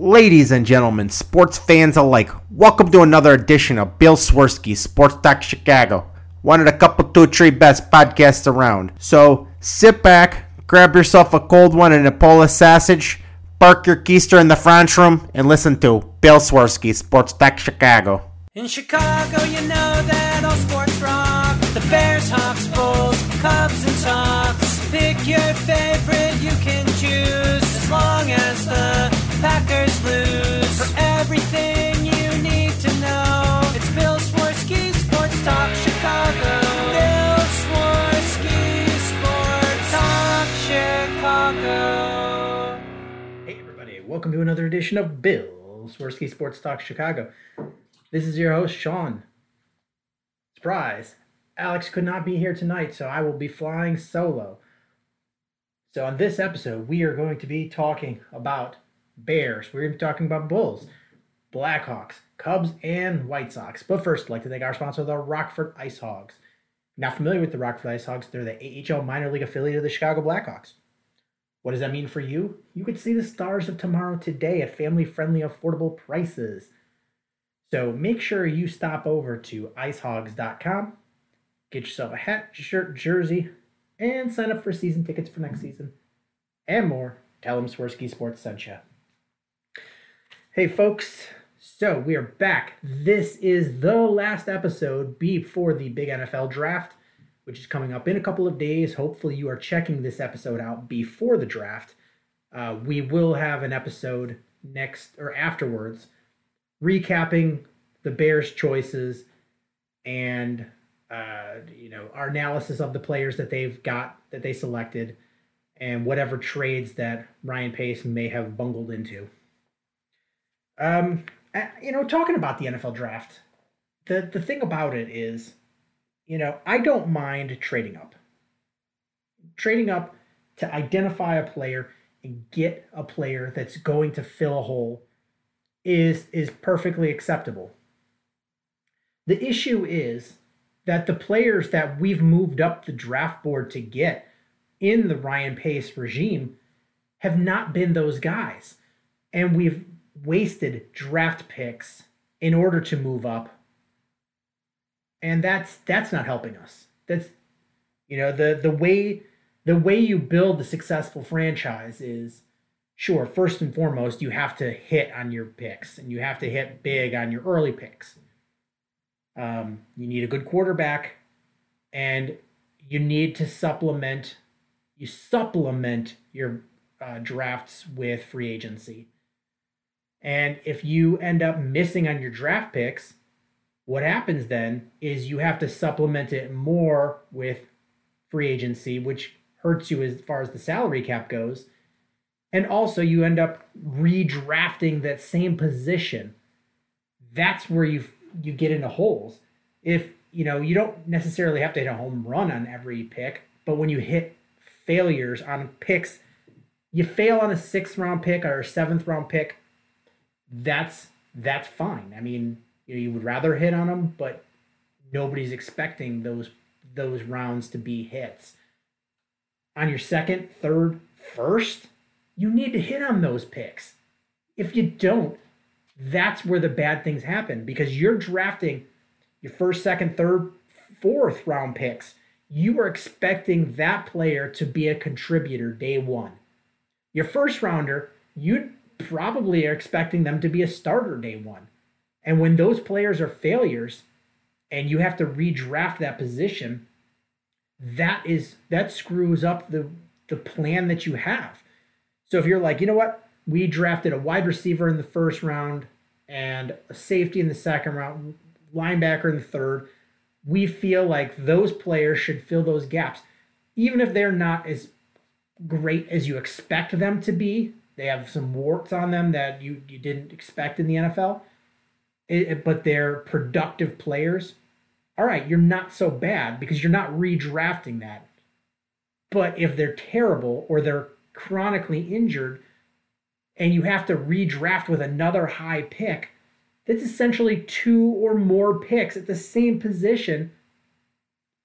Ladies and gentlemen, sports fans alike, welcome to another edition of Bill Swirsky Sports Talk Chicago, one of the couple, two, three best podcasts around. So sit back, grab yourself a cold one and a Polish sausage, park your keister in the French room, and listen to Bill Swirsky Sports Talk Chicago. In Chicago, you know that all sports rock. The Bears, Hawks, Bulls, Cubs, and Sox. Pick your favorite, you can choose. As long as the Packers welcome to another edition of Bill Swirsky Sports Talk Chicago. This is your host Sean. Surprise! Alex could not be here tonight, so I will be flying solo. So on this episode, we are going to be talking about Bears. We're going to be talking about Bulls, Blackhawks, Cubs, and White Sox. But first, I'd like to thank our sponsor, the Rockford Ice Hogs. Not familiar with the Rockford Ice Hogs, they're the AHL minor league affiliate of the Chicago Blackhawks. What does that mean for you? You could see the stars of tomorrow today at family friendly, affordable prices. So make sure you stop over to icehogs.com, get yourself a hat, shirt, jersey, and sign up for season tickets for next season. And more. Tell them Swirsky Sports sent you. Hey, folks. So we are back. This is the last episode before the big NFL draft, which is coming up in a couple of days. Hopefully, you are checking this episode out before the draft. Uh, we will have an episode next or afterwards recapping the Bears' choices and uh, you know our analysis of the players that they've got that they selected and whatever trades that Ryan Pace may have bungled into. Um, you know, talking about the NFL draft, the the thing about it is, you know, I don't mind trading up. Trading up to identify a player and get a player that's going to fill a hole is is perfectly acceptable. The issue is that the players that we've moved up the draft board to get in the Ryan Pace regime have not been those guys. And we've wasted draft picks in order to move up. And that's that's not helping us. That's you know, the the way the way you build a successful franchise is sure, first and foremost, you have to hit on your picks and you have to hit big on your early picks. Um, you need a good quarterback and you need to supplement you supplement your uh, drafts with free agency and if you end up missing on your draft picks, what happens then is you have to supplement it more with free agency, which hurts you as far as the salary cap goes. And also, you end up redrafting that same position. That's where you you get into holes. If you know you don't necessarily have to hit a home run on every pick, but when you hit failures on picks, you fail on a sixth round pick or a seventh round pick that's that's fine. I mean, you, know, you would rather hit on them, but nobody's expecting those those rounds to be hits. On your second, third, first, you need to hit on those picks. If you don't, that's where the bad things happen because you're drafting your first, second, third, fourth round picks. You are expecting that player to be a contributor day one. Your first rounder, you probably are expecting them to be a starter day one. And when those players are failures and you have to redraft that position, that is that screws up the the plan that you have. So if you're like, you know what, we drafted a wide receiver in the first round and a safety in the second round, linebacker in the third, we feel like those players should fill those gaps, even if they're not as great as you expect them to be they have some warts on them that you, you didn't expect in the NFL, but they're productive players. All right, you're not so bad because you're not redrafting that. But if they're terrible or they're chronically injured and you have to redraft with another high pick, that's essentially two or more picks at the same position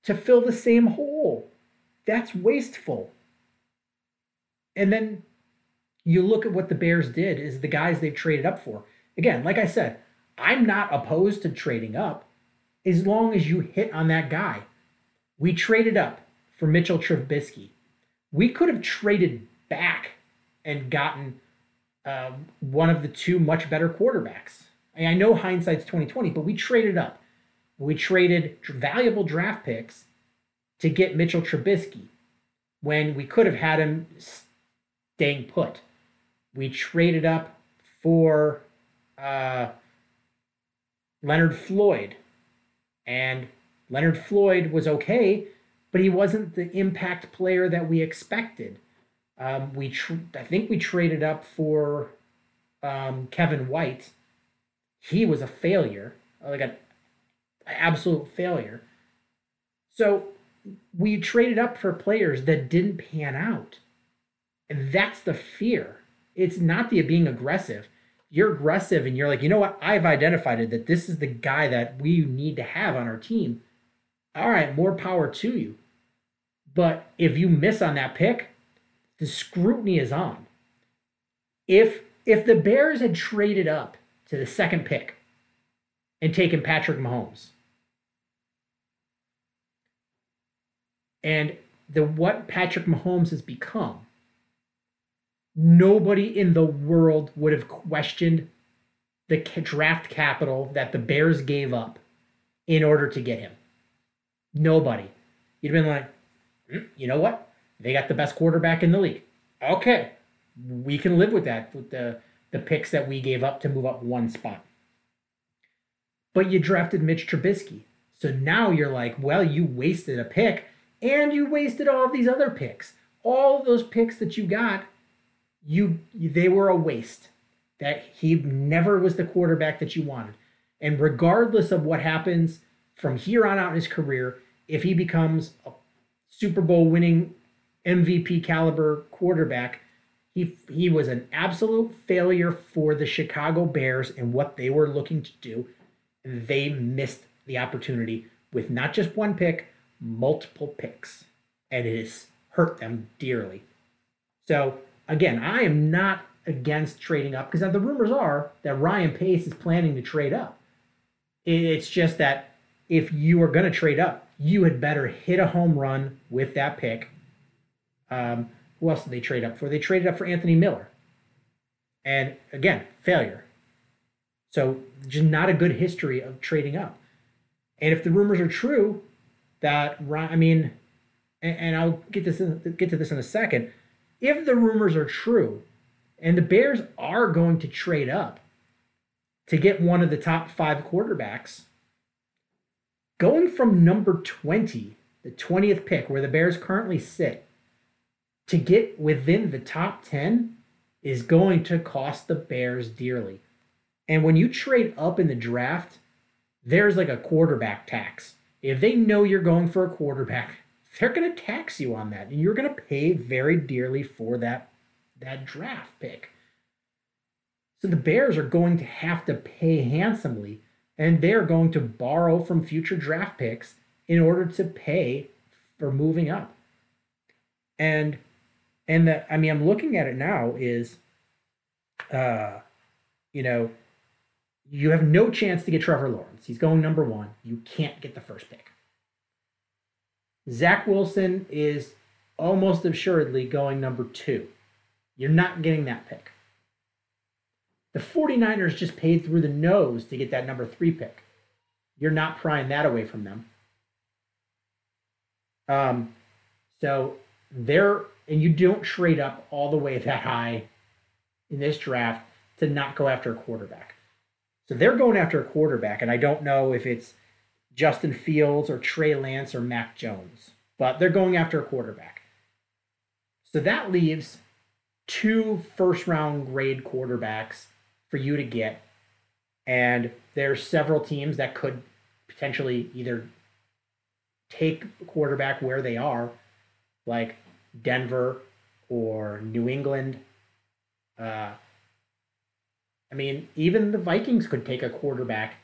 to fill the same hole. That's wasteful. And then you look at what the Bears did is the guys they've traded up for. Again, like I said, I'm not opposed to trading up as long as you hit on that guy. We traded up for Mitchell Trubisky. We could have traded back and gotten uh, one of the two much better quarterbacks. I, I know hindsight's 2020, but we traded up. We traded valuable draft picks to get Mitchell Trubisky when we could have had him staying put. We traded up for uh, Leonard Floyd, and Leonard Floyd was okay, but he wasn't the impact player that we expected. Um, we tr- I think we traded up for um, Kevin White. He was a failure, like an absolute failure. So we traded up for players that didn't pan out. And that's the fear. It's not the being aggressive. You're aggressive and you're like, you know what? I've identified it that this is the guy that we need to have on our team. All right, more power to you. But if you miss on that pick, the scrutiny is on. If if the Bears had traded up to the second pick and taken Patrick Mahomes, and the what Patrick Mahomes has become, nobody in the world would have questioned the draft capital that the Bears gave up in order to get him. Nobody. You'd have been like, mm, you know what? They got the best quarterback in the league. Okay, we can live with that with the the picks that we gave up to move up one spot. But you drafted Mitch Trubisky. So now you're like, well, you wasted a pick and you wasted all of these other picks. All of those picks that you got, you they were a waste. That he never was the quarterback that you wanted. And regardless of what happens from here on out in his career, if he becomes a Super Bowl winning MVP caliber quarterback, he he was an absolute failure for the Chicago Bears and what they were looking to do. They missed the opportunity with not just one pick, multiple picks. And it has hurt them dearly. So again, I am not against trading up because the rumors are that Ryan Pace is planning to trade up. It's just that if you are going to trade up, you had better hit a home run with that pick. Um, who else did they trade up for? They traded up for Anthony Miller. And again, failure. So just not a good history of trading up. And if the rumors are true that I mean, and, and I'll get this in, get to this in a second. If the rumors are true, and the Bears are going to trade up to get one of the top five quarterbacks, going from number 20, the 20th pick, where the Bears currently sit, to get within the top 10 is going to cost the Bears dearly. And when you trade up in the draft, there's like a quarterback tax. If they know you're going for a quarterback, they're going to tax you on that, and you're going to pay very dearly for that that draft pick. So the Bears are going to have to pay handsomely, and they're going to borrow from future draft picks in order to pay for moving up. And and the I mean I'm looking at it now is uh you know you have no chance to get Trevor Lawrence. He's going number one. You can't get the first pick. Zach Wilson is almost assuredly going number two. You're not getting that pick. The 49ers just paid through the nose to get that number three pick. You're not prying that away from them. Um, so they're, and you don't trade up all the way that high in this draft to not go after a quarterback. So they're going after a quarterback, and I don't know if it's Justin Fields or Trey Lance or Mac Jones, but they're going after a quarterback. So that leaves two first round grade quarterbacks for you to get. And there's several teams that could potentially either take quarterback where they are, like Denver or New England. Uh, I mean, even the Vikings could take a quarterback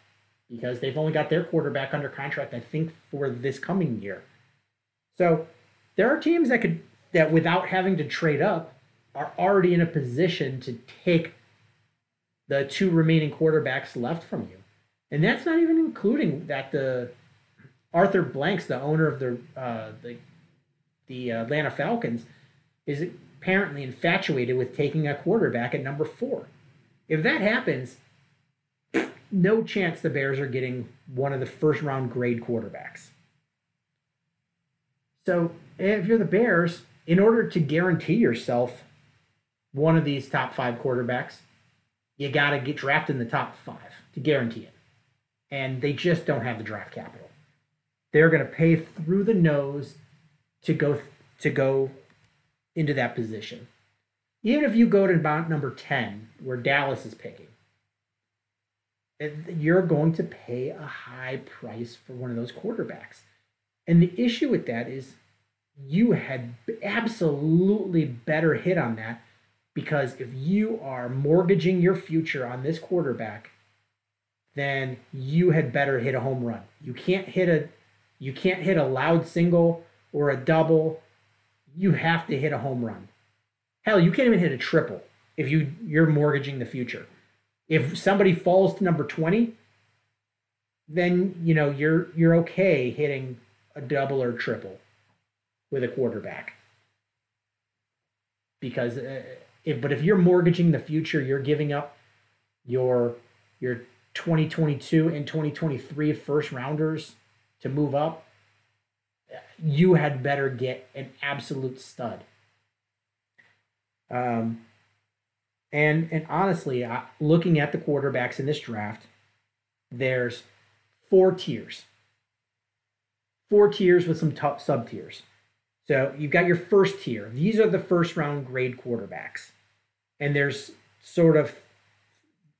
because they've only got their quarterback under contract, I think, for this coming year. So there are teams that could that without having to trade up are already in a position to take the two remaining quarterbacks left from you. And that's not even including that the Arthur Blanks, the owner of the uh, the the Atlanta Falcons, is apparently infatuated with taking a quarterback at number four. If that happens, no chance the Bears are getting one of the first round grade quarterbacks. So if you're the Bears, in order to guarantee yourself one of these top five quarterbacks, you got to get drafted in the top five to guarantee it. And they just don't have the draft capital. They're going to pay through the nose to go to go into that position. Even if you go to about number 10, where Dallas is picking, you're going to pay a high price for one of those quarterbacks. And the issue with that is you had absolutely better hit on that because if you are mortgaging your future on this quarterback, then you had better hit a home run. You can't hit a you can't hit a loud single or a double. You have to hit a home run. Hell, you can't even hit a triple if you you're mortgaging the future. If somebody falls to number 20, then you know you're you're okay hitting a double or triple with a quarterback. Because uh, if but if you're mortgaging the future, you're giving up your your 2022 and 2023 first rounders to move up. You had better get an absolute stud. Um, and and honestly, I, looking at the quarterbacks in this draft, there's four tiers. Four tiers with some top sub tiers. So you've got your first tier. These are the first round grade quarterbacks. And there's sort of,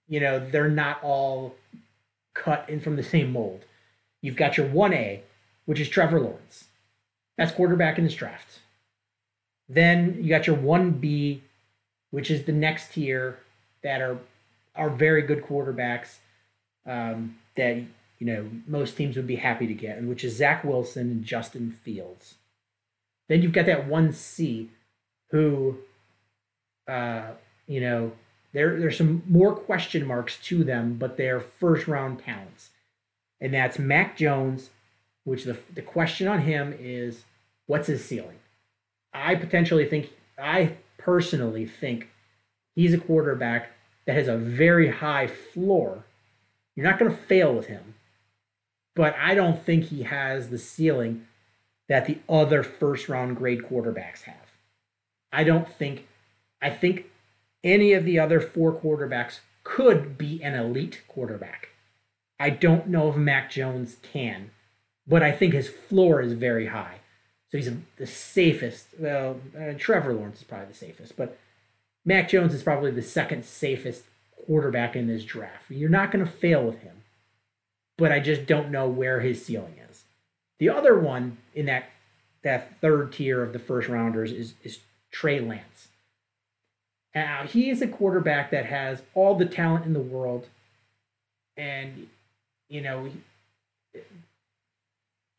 you know, they're not all cut in from the same mold. You've got your 1A, which is Trevor Lawrence. That's quarterback in this draft. Then you got your 1B, which is the next tier that are are very good quarterbacks um, that you know most teams would be happy to get, and which is Zach Wilson and Justin Fields. Then you've got that one C, who, uh, you know, there there's some more question marks to them, but they're first round talents, and that's Mac Jones, which the the question on him is what's his ceiling. I potentially think I personally think he's a quarterback that has a very high floor. You're not going to fail with him, but I don't think he has the ceiling that the other first round grade quarterbacks have. I don't think, I think any of the other four quarterbacks could be an elite quarterback. I don't know if Mac Jones can, but I think his floor is very high. So he's the safest. Well, uh, Trevor Lawrence is probably the safest, but Mac Jones is probably the second safest quarterback in this draft. You're not going to fail with him, but I just don't know where his ceiling is. The other one in that that third tier of the first rounders is is Trey Lance. Now he is a quarterback that has all the talent in the world, and you know,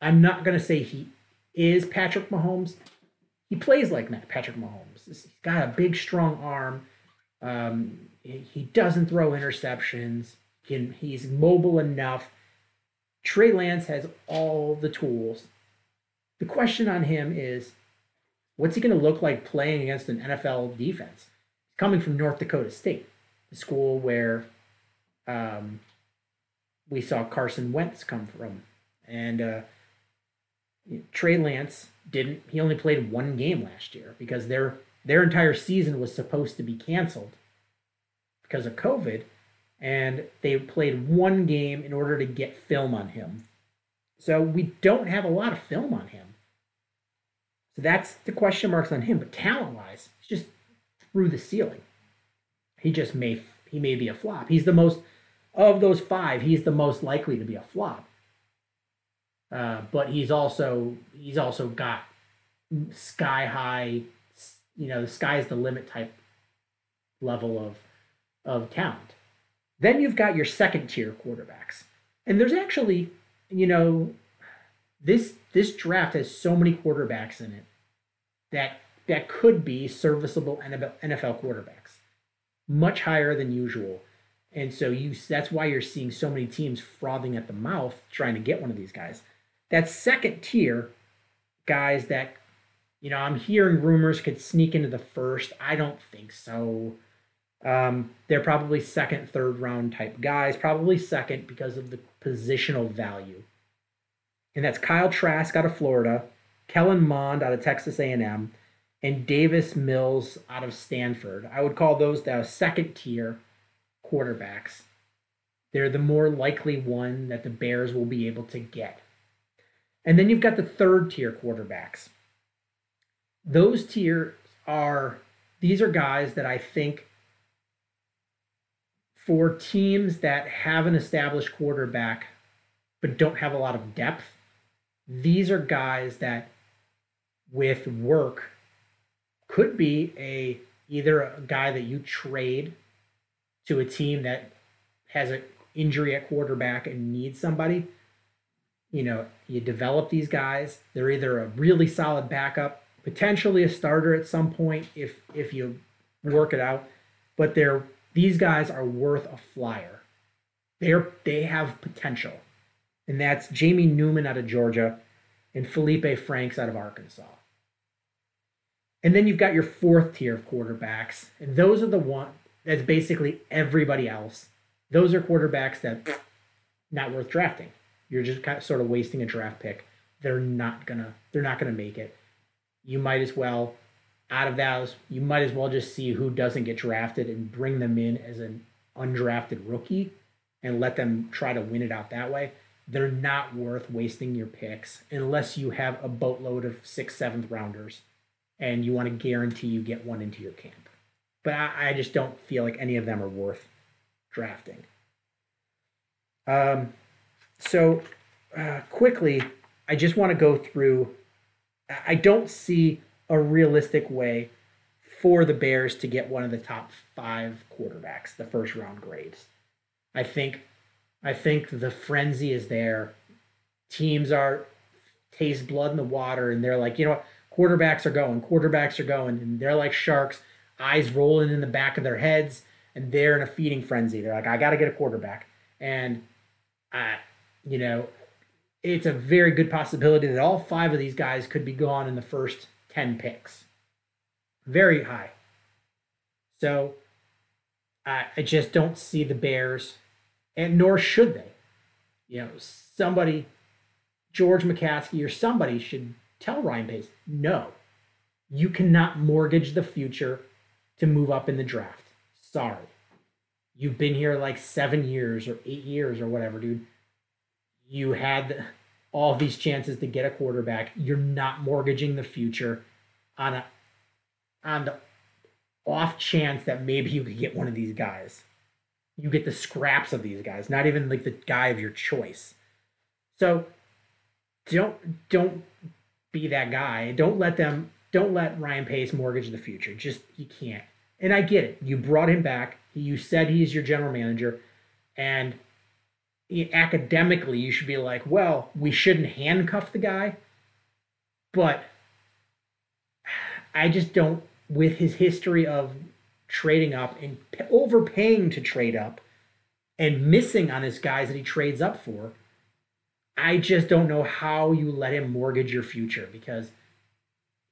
I'm not going to say he is Patrick Mahomes. He plays like Patrick Mahomes. He's got a big, strong arm. Um, he doesn't throw interceptions. Can, he's mobile enough Trey Lance has all the tools. The question on him is what's he going to look like playing against an NFL defense? Coming from North Dakota State, the school where um, we saw Carson Wentz come from. And uh, Trey Lance didn't, he only played one game last year because their, their entire season was supposed to be canceled because of COVID and they played one game in order to get film on him. So we don't have a lot of film on him. So that's the question marks on him. But talent wise, he's just through the ceiling. He just may he may be a flop. He's the most of those five. He's the most likely to be a flop. Uh, but he's also he's also got sky high, you know, the sky's the limit type level of of talent. Then you've got your second tier quarterbacks. And there's actually, you know, this this draft has so many quarterbacks in it that that could be serviceable NFL quarterbacks, much higher than usual. And so you that's why you're seeing so many teams frothing at the mouth trying to get one of these guys. That second tier guys that you know, I'm hearing rumors could sneak into the first. I don't think so. Um, they're probably second, third round type guys, probably second because of the positional value. And that's Kyle Trask out of Florida, Kellen Mond out of Texas A&M, and Davis Mills out of Stanford. I would call those the second tier quarterbacks. They're the more likely one that the Bears will be able to get. And then you've got the third tier quarterbacks. Those tiers are these are guys that I think for teams that have an established quarterback but don't have a lot of depth, these are guys that with work could be a either a guy that you trade to a team that has an injury at quarterback and needs somebody. You know, you develop these guys. They're either a really solid backup, potentially a starter at some point if if you work it out, but they're these guys are worth a flyer. They're they have potential. And that's Jamie Newman out of Georgia and Felipe Franks out of Arkansas. And then you've got your fourth tier of quarterbacks, and those are the one that's basically everybody else. Those are quarterbacks that not worth drafting. You're just kind of sort of wasting a draft pick. They're not gonna they're not gonna make it. You might as well out of those, you might as well just see who doesn't get drafted and bring them in as an undrafted rookie and let them try to win it out that way. They're not worth wasting your picks unless you have a boatload of sixth, seventh rounders and you want to guarantee you get one into your camp. But I, I just don't feel like any of them are worth drafting. Um, so uh, quickly, I just want to go through. I don't see a realistic way for the Bears to get one of the top five quarterbacks, the first round grades. I think, I think the frenzy is there. Teams are taste blood in the water, and they're like, you know what, quarterbacks are going, quarterbacks are going, and they're like sharks, eyes rolling in the back of their heads, and they're in a feeding frenzy. They're like, I got to get a quarterback, and I, you know, it's a very good possibility that all five of these guys could be gone in the first 10 picks. Very high. So I, I just don't see the Bears, and nor should they. You know, somebody, George McCaskey or somebody should tell Ryan Pace, no, you cannot mortgage the future to move up in the draft. Sorry. You've been here like seven years or eight years or whatever, dude. You had all these chances to get a quarterback. You're not mortgaging the future on a on the off chance that maybe you could get one of these guys. You get the scraps of these guys, not even like the guy of your choice. So don't don't be that guy. Don't let them don't let Ryan Pace mortgage the future. Just you can't. And I get it. You brought him back. You said he's your general manager and academically you should be like, well, we shouldn't handcuff the guy, but I just don't with his history of trading up and overpaying to trade up and missing on his guys that he trades up for. I just don't know how you let him mortgage your future because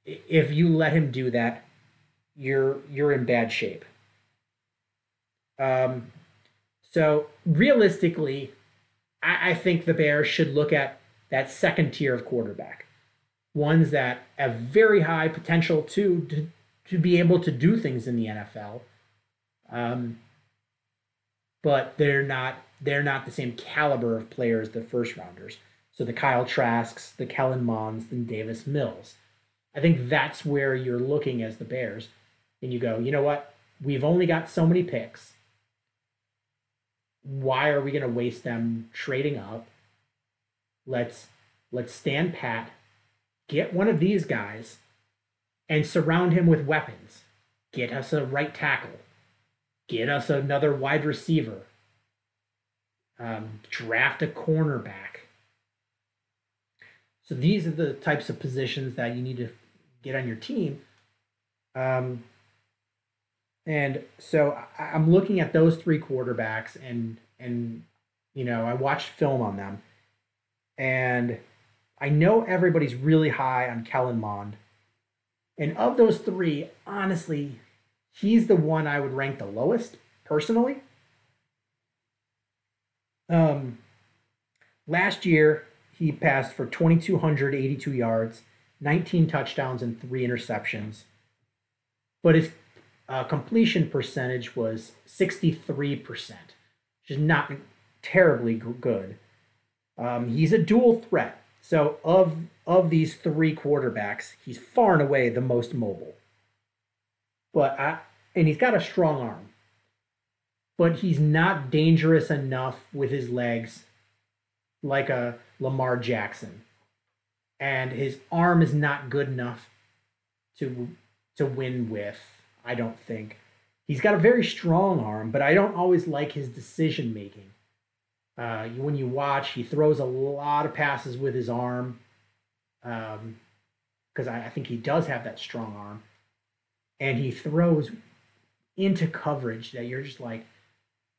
if you let him do that, you're you're in bad shape. Um, so realistically, I, I think the Bears should look at that second tier of quarterback, ones that have very high potential to to, to be able to do things in the NFL, um, but they're not they're not the same caliber of players the first rounders. So the Kyle Trasks, the Kellen Monds, and Davis Mills. I think that's where you're looking as the Bears, and you go, you know what? We've only got so many picks why are we going to waste them trading up? Let's let's stand pat, get one of these guys, and surround him with weapons. Get us a right tackle. Get us another wide receiver. Um, draft a cornerback. So these are the types of positions that you need to get on your team. Um, and so I'm looking at those three quarterbacks, and and you know I watched film on them, and I know everybody's really high on Kellen Mond, and of those three, honestly, he's the one I would rank the lowest personally. Um, last year he passed for 2,282 yards, 19 touchdowns, and three interceptions. But his uh, completion percentage was 63%, which is not terribly good. Um, he's a dual threat. So of of these three quarterbacks, he's far and away the most mobile. But I and he's got a strong arm. But he's not dangerous enough with his legs like a Lamar Jackson. And his arm is not good enough to to win with, I don't think. He's got a very strong arm, but I don't always like his decision making. Uh, when you watch, he throws a lot of passes with his arm, because I, I think he does have that strong arm, and he throws into coverage that you're just like,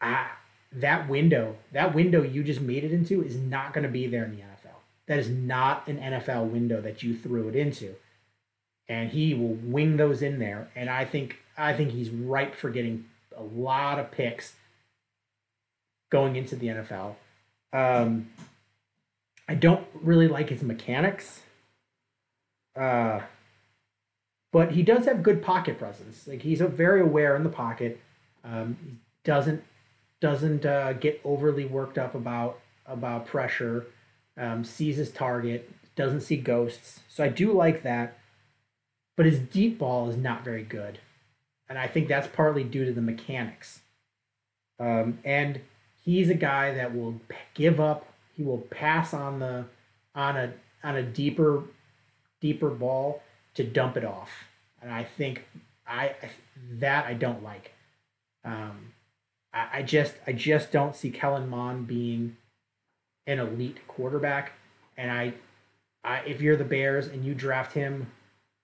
ah, that window, that window you just made it into is not going to be there in the NFL. That is not an NFL window that you threw it into, and he will wing those in there. And I think I think he's ripe for getting a lot of picks going into the NFL. Um, I don't really like his mechanics, uh, but he does have good pocket presence. Like he's very aware in the pocket. Um, doesn't doesn't uh, get overly worked up about about pressure. Um, sees his target. Doesn't see ghosts. So I do like that. But his deep ball is not very good, and I think that's partly due to the mechanics. Um, and he's a guy that will give up. He will pass on the on a on a deeper deeper ball to dump it off, and I think I that I don't like. Um, I, I just I just don't see Kellen Mond being an elite quarterback, and I, I if you're the Bears and you draft him,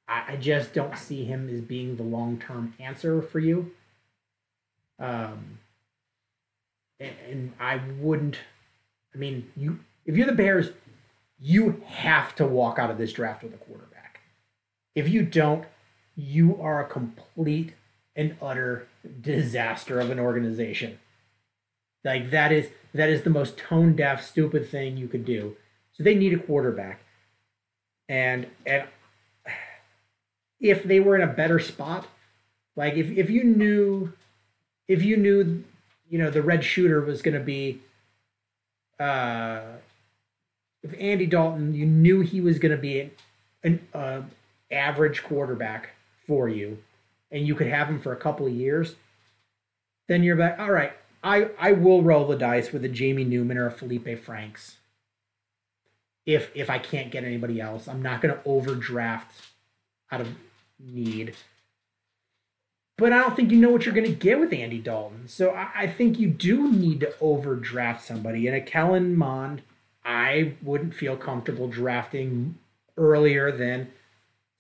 I, I just don't see him as being the long term answer for you. Um, and, and I wouldn't. I mean, you if you're the Bears, you have to walk out of this draft with a quarterback. If you don't, you are a complete and utter disaster of an organization. Like that is that is the most tone deaf, stupid thing you could do. So they need a quarterback. And and if they were in a better spot, like if, if you knew if you knew you know the red shooter was gonna be uh if Andy Dalton, you knew he was going to be an, an uh, average quarterback for you, and you could have him for a couple of years, then you're like, all right, I I will roll the dice with a Jamie Newman or a Felipe Franks. If if I can't get anybody else, I'm not going to overdraft out of need. But I don't think you know what you're going to get with Andy Dalton. So I, I think you do need to overdraft somebody. And a Kellen Mond, I wouldn't feel comfortable drafting earlier than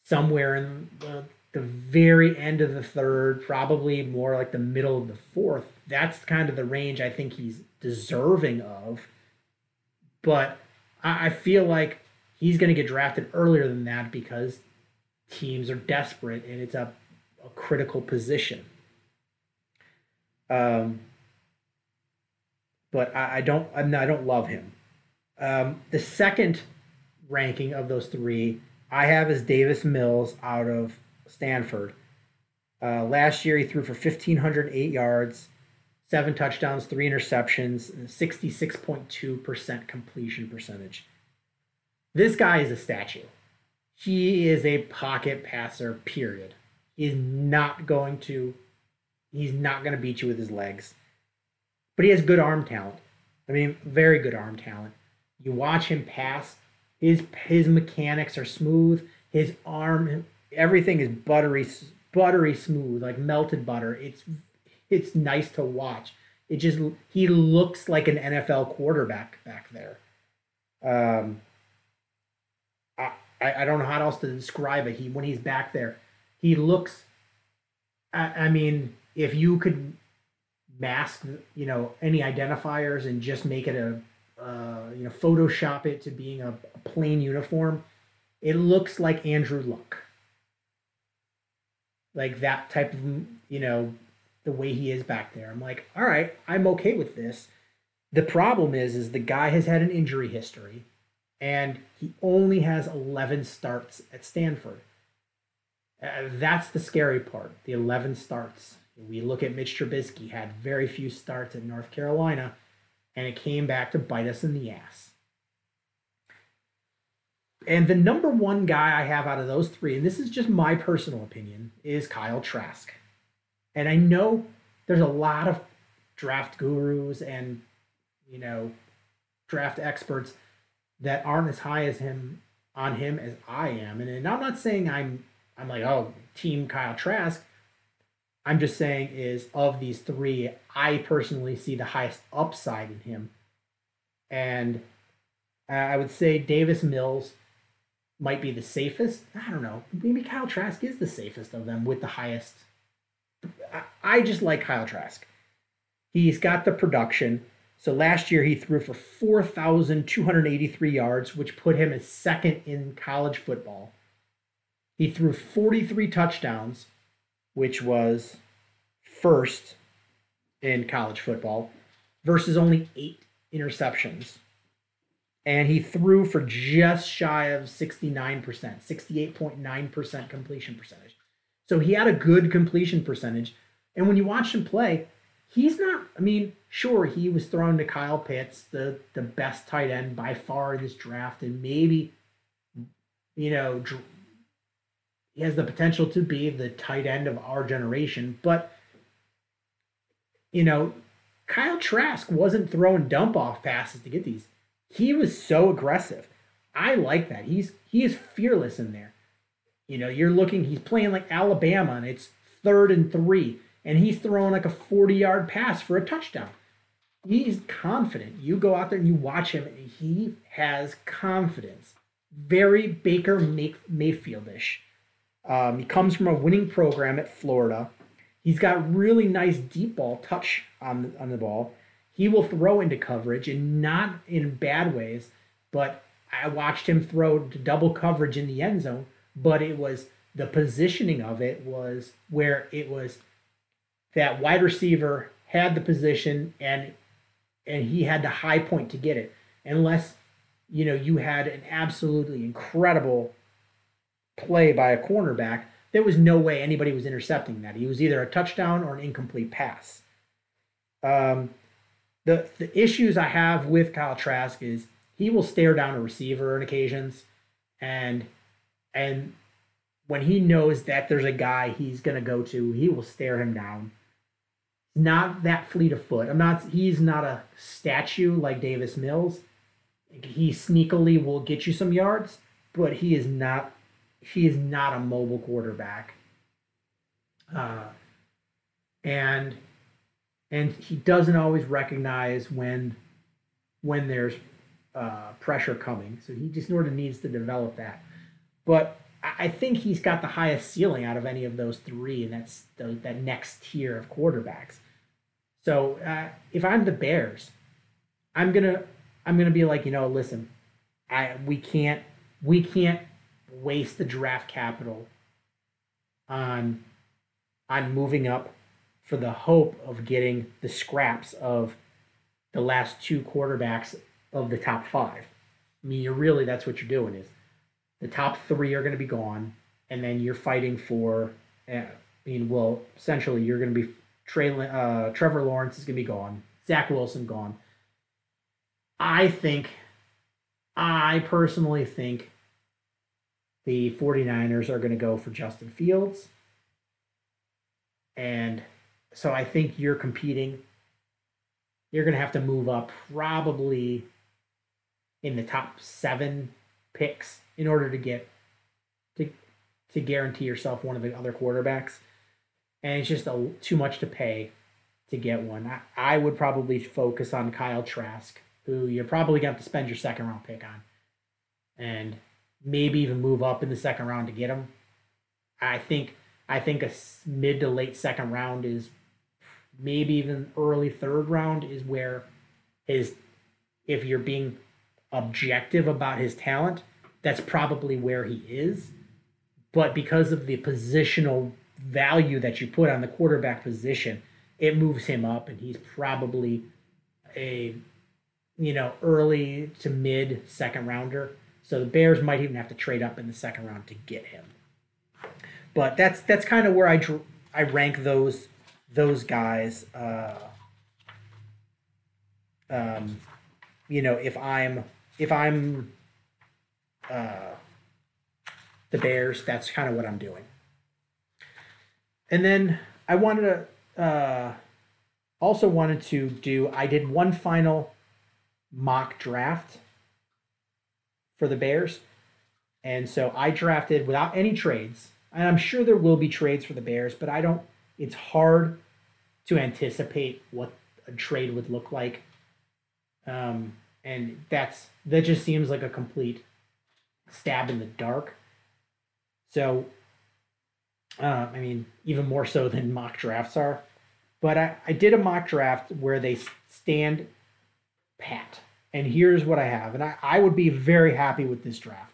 somewhere in the, the very end of the third, probably more like the middle of the fourth. That's kind of the range I think he's deserving of. But I, I feel like he's going to get drafted earlier than that because teams are desperate and it's a, a critical position. Um, but I, I don't I'm not, I don't love him. Um, the second ranking of those three I have is Davis Mills out of Stanford. Uh, last year he threw for 1,508 yards, seven touchdowns, three interceptions, and 66.2% completion percentage. This guy is a statue. He is a pocket passer, period. He's not going to he's not going to beat you with his legs. But he has good arm talent. I mean, very good arm talent. You watch him pass, his his mechanics are smooth. His arm, everything is buttery, buttery smooth, like melted butter. It's it's nice to watch. It just he looks like an NFL quarterback back there. Um, I I don't know how else to describe it. He when he's back there, he looks I, I mean, if you could mask, you know, any identifiers and just make it a, uh, you know, Photoshop it to being a, a plain uniform, it looks like Andrew Luck. Like that type of, you know, the way he is back there. I'm like, all right, I'm okay with this. The problem is, is the guy has had an injury history, and he only has 11 starts at Stanford. Uh, that's the scary part. The 11 starts. We look at Mitch Trubisky had very few starts at North Carolina, and it came back to bite us in the ass. And the number one guy I have out of those three, and this is just my personal opinion, is Kyle Trask. And I know there's a lot of draft gurus and you know draft experts that aren't as high as him on him as I am. And, and I'm not saying I'm I'm like, oh, team Kyle Trask. I'm just saying is of these three, I personally see the highest upside in him. And uh, I would say Davis Mills might be the safest. I don't know. Maybe Kyle Trask is the safest of them with the highest. I just like Kyle Trask. He's got the production. So last year he threw for 4,283 yards, which put him as second in college football. He threw 43 touchdowns, which was first in college football, versus only eight interceptions. And he threw for just shy of 69%, 68.9% completion percentage. So he had a good completion percentage. And when you watch him play, he's not, I mean, sure, he was thrown to Kyle Pitts, the, the best tight end by far in this draft, and maybe, you know, he has the potential to be the tight end of our generation. But, you know, Kyle Trask wasn't throwing dump off passes to get these. He was so aggressive. I like that. He's he is fearless in there. You know, you're looking, he's playing like Alabama and it's third and three, and he's throwing like a 40 yard pass for a touchdown. He's confident. You go out there and you watch him, and he has confidence. Very Baker Mayfieldish. Um, he comes from a winning program at Florida. He's got really nice deep ball touch on on the ball. He will throw into coverage and not in bad ways, but I watched him throw to double coverage in the end zone, but it was the positioning of it was where it was that wide receiver had the position and and he had the high point to get it unless you know you had an absolutely incredible play by a cornerback, there was no way anybody was intercepting that. He was either a touchdown or an incomplete pass. Um, the the issues I have with Kyle Trask is he will stare down a receiver on occasions, and and when he knows that there's a guy he's gonna go to, he will stare him down. Not that fleet of foot. I'm not. He's not a statue like Davis Mills. He sneakily will get you some yards, but he is not he is not a mobile quarterback. Uh, and and he doesn't always recognize when when there's uh, pressure coming. So he just sort of needs to develop that. But I think he's got the highest ceiling out of any of those three, and that's the, that next tier of quarterbacks. So uh, if I'm the Bears, I'm gonna I'm gonna be like, you know, listen, I we can't we can't waste the draft capital on on moving up for the hope of getting the scraps of the last two quarterbacks of the top five. I mean, you're really that's what you're doing is the top three are going to be gone, and then you're fighting for. Uh, I mean, well, essentially, you're going to be Trey, uh, Trevor Lawrence is going to be gone, Zach Wilson gone. I think, I personally think the 49ers are going to go for Justin Fields. And so I think you're competing. You're going to have to move up probably in the top seven picks in order to get to to guarantee yourself one of the other quarterbacks. And it's just a, too much to pay to get one. I, I would probably focus on Kyle Trask, who you're probably going to have to spend your second round pick on. And maybe even move up in the second round to get him. I think I think a mid to late second round is maybe even early third round is where his if you're being objective about his talent, that's probably where he is. But because of the positional value that you put on the quarterback position, it moves him up and he's probably a you know, early to mid second rounder. So the Bears might even have to trade up in the second round to get him. But that's that's kind of where I dr- I rank those those guys. Uh, um, you know, if I'm if I'm uh, the Bears, that's kind of what I'm doing. And then I wanted to uh, also wanted to do. I did one final mock draft for the Bears. And so I drafted without any trades. And I'm sure there will be trades for the Bears, but I don't it's hard to anticipate what a trade would look like. Um, and that's that just seems like a complete stab in the dark. So uh, I mean, even more so than mock drafts are. But I, I did a mock draft where they stand pat. And here's what I have. And I, I would be very happy with this draft.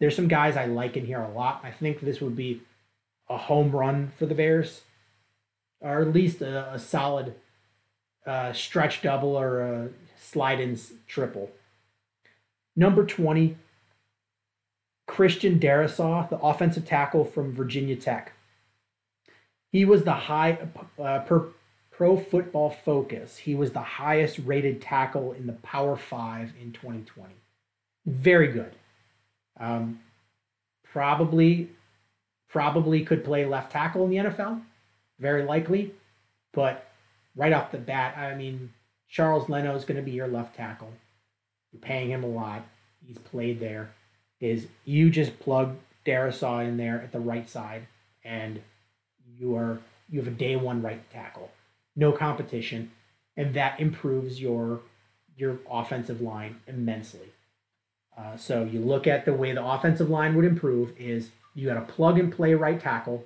There's some guys I like in here a lot. I think this would be a home run for the Bears, or at least a, a solid uh, stretch double or a slide in triple. Number 20, Christian Darrisaw, the offensive tackle from Virginia Tech. He was the high uh, per Pro Football Focus. He was the highest rated tackle in the Power Five in 2020. Very good. Um, probably, probably could play left tackle in the NFL. Very likely, but right off the bat, I mean, Charles Leno is going to be your left tackle. You're paying him a lot. He's played there. Is you just plug Darrisaw in there at the right side, and you are you have a day one right tackle no competition, and that improves your your offensive line immensely. Uh, so you look at the way the offensive line would improve is you got a plug and play right tackle.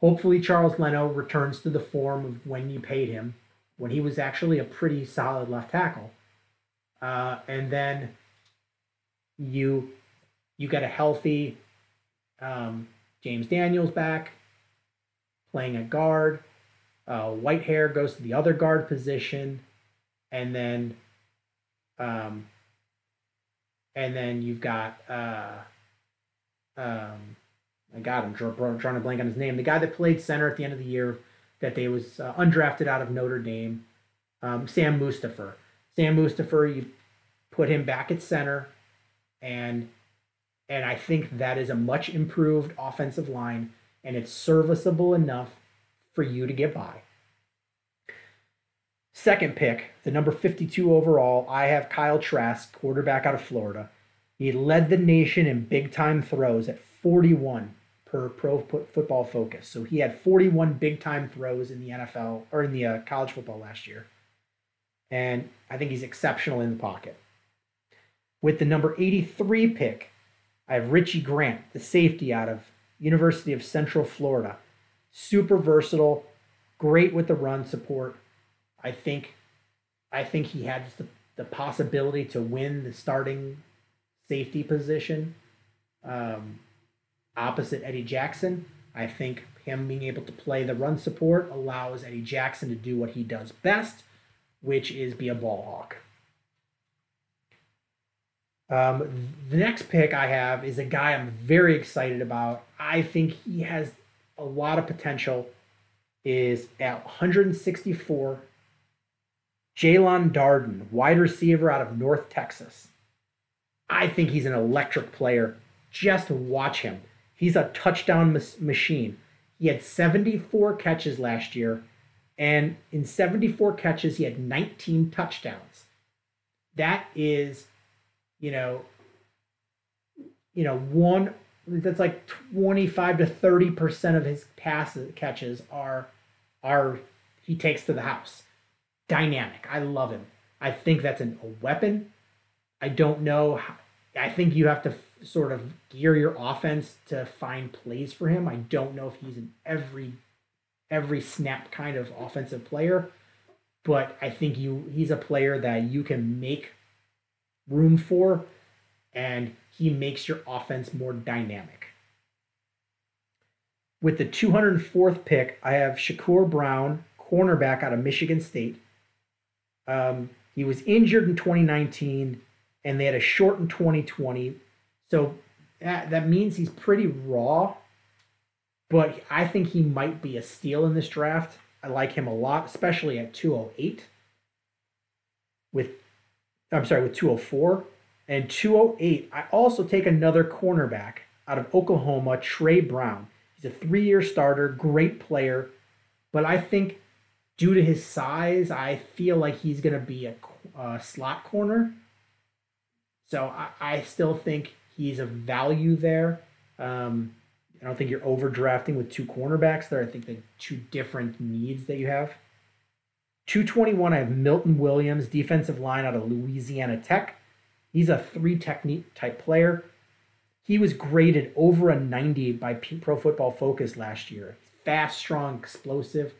Hopefully Charles Leno returns to the form of when you paid him, when he was actually a pretty solid left tackle. Uh, and then you you got a healthy um, James Daniels back playing at guard. Uh, Whitehair goes to the other guard position, and then, um, and then you've got uh, um, I got him drawing a blank on his name. The guy that played center at the end of the year that they was uh, undrafted out of Notre Dame, um, Sam Mustipher. Sam Mustipher, you put him back at center, and and I think that is a much improved offensive line, and it's serviceable enough for you to get by. Second pick, the number 52 overall, I have Kyle Trask, quarterback out of Florida. He led the nation in big time throws at 41 per Pro Football Focus. So he had 41 big time throws in the NFL or in the uh, college football last year. And I think he's exceptional in the pocket. With the number 83 pick, I have Richie Grant, the safety out of University of Central Florida. Super versatile, great with the run support. I think I think he has the, the possibility to win the starting safety position um, opposite Eddie Jackson. I think him being able to play the run support allows Eddie Jackson to do what he does best, which is be a ball hawk. Um, the next pick I have is a guy I'm very excited about. I think he has a lot of potential. Is at 164. Jaelon Darden, wide receiver out of North Texas. I think he's an electric player. Just watch him. He's a touchdown mas- machine. He had 74 catches last year, and in 74 catches, he had 19 touchdowns. That is, you know, you know, one that's like 25 to 30 percent of his passes catches are are he takes to the house. Dynamic. I love him. I think that's an, a weapon. I don't know. How, I think you have to f- sort of gear your offense to find plays for him. I don't know if he's an every every snap kind of offensive player, but I think you he's a player that you can make room for and he makes your offense more dynamic. With the 204th pick, I have Shakur Brown, cornerback out of Michigan State. Um, he was injured in 2019, and they had a short in 2020. So that, that means he's pretty raw, but I think he might be a steal in this draft. I like him a lot, especially at 208. With, I'm sorry, with 204 and 208. I also take another cornerback out of Oklahoma, Trey Brown. He's a three-year starter, great player, but I think due to his size, I feel like he's going to be a, a, slot corner. So I, I, still think he's a value there. Um, I don't think you're overdrafting with two cornerbacks there. I think the two different needs that you have. 221, I have Milton Williams, defensive line out of Louisiana Tech. He's a three technique type player. He was graded over a 90 by Pro Football Focus last year. Fast, strong, explosive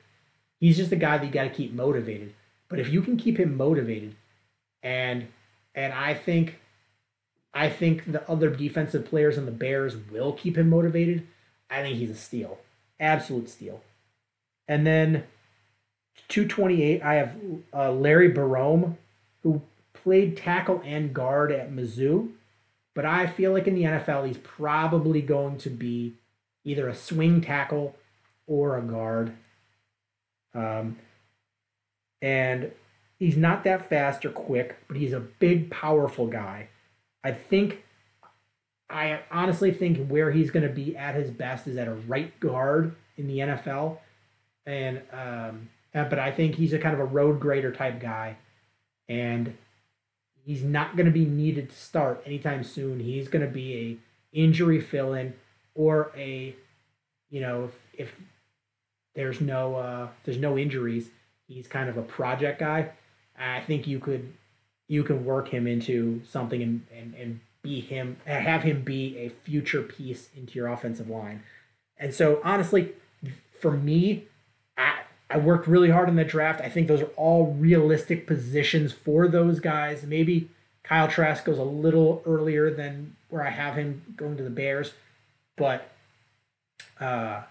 he's just a guy that you got to keep motivated. But if you can keep him motivated, and and I think I think the other defensive players on the Bears will keep him motivated. I think he's a steal, absolute steal. And then 228, I have uh, Larry Borom, who played tackle and guard at Mizzou, but I feel like in the NFL he's probably going to be either a swing tackle or a guard. Um, and he's not that fast or quick, but he's a big, powerful guy. I think, I honestly think where he's going to be at his best is at a right guard in the NFL. And, um, uh, but I think he's a kind of a road grader type guy. And he's not going to be needed to start anytime soon. He's going to be a injury fill in or a, you know, if, if there's no uh, there's no injuries. He's kind of a project guy. I think you could you can work him into something and, and, and be him have him be a future piece into your offensive line. And so honestly, for me, I I worked really hard in the draft. I think those are all realistic positions for those guys. Maybe Kyle Trask goes a little earlier than where I have him going to the Bears, but uh,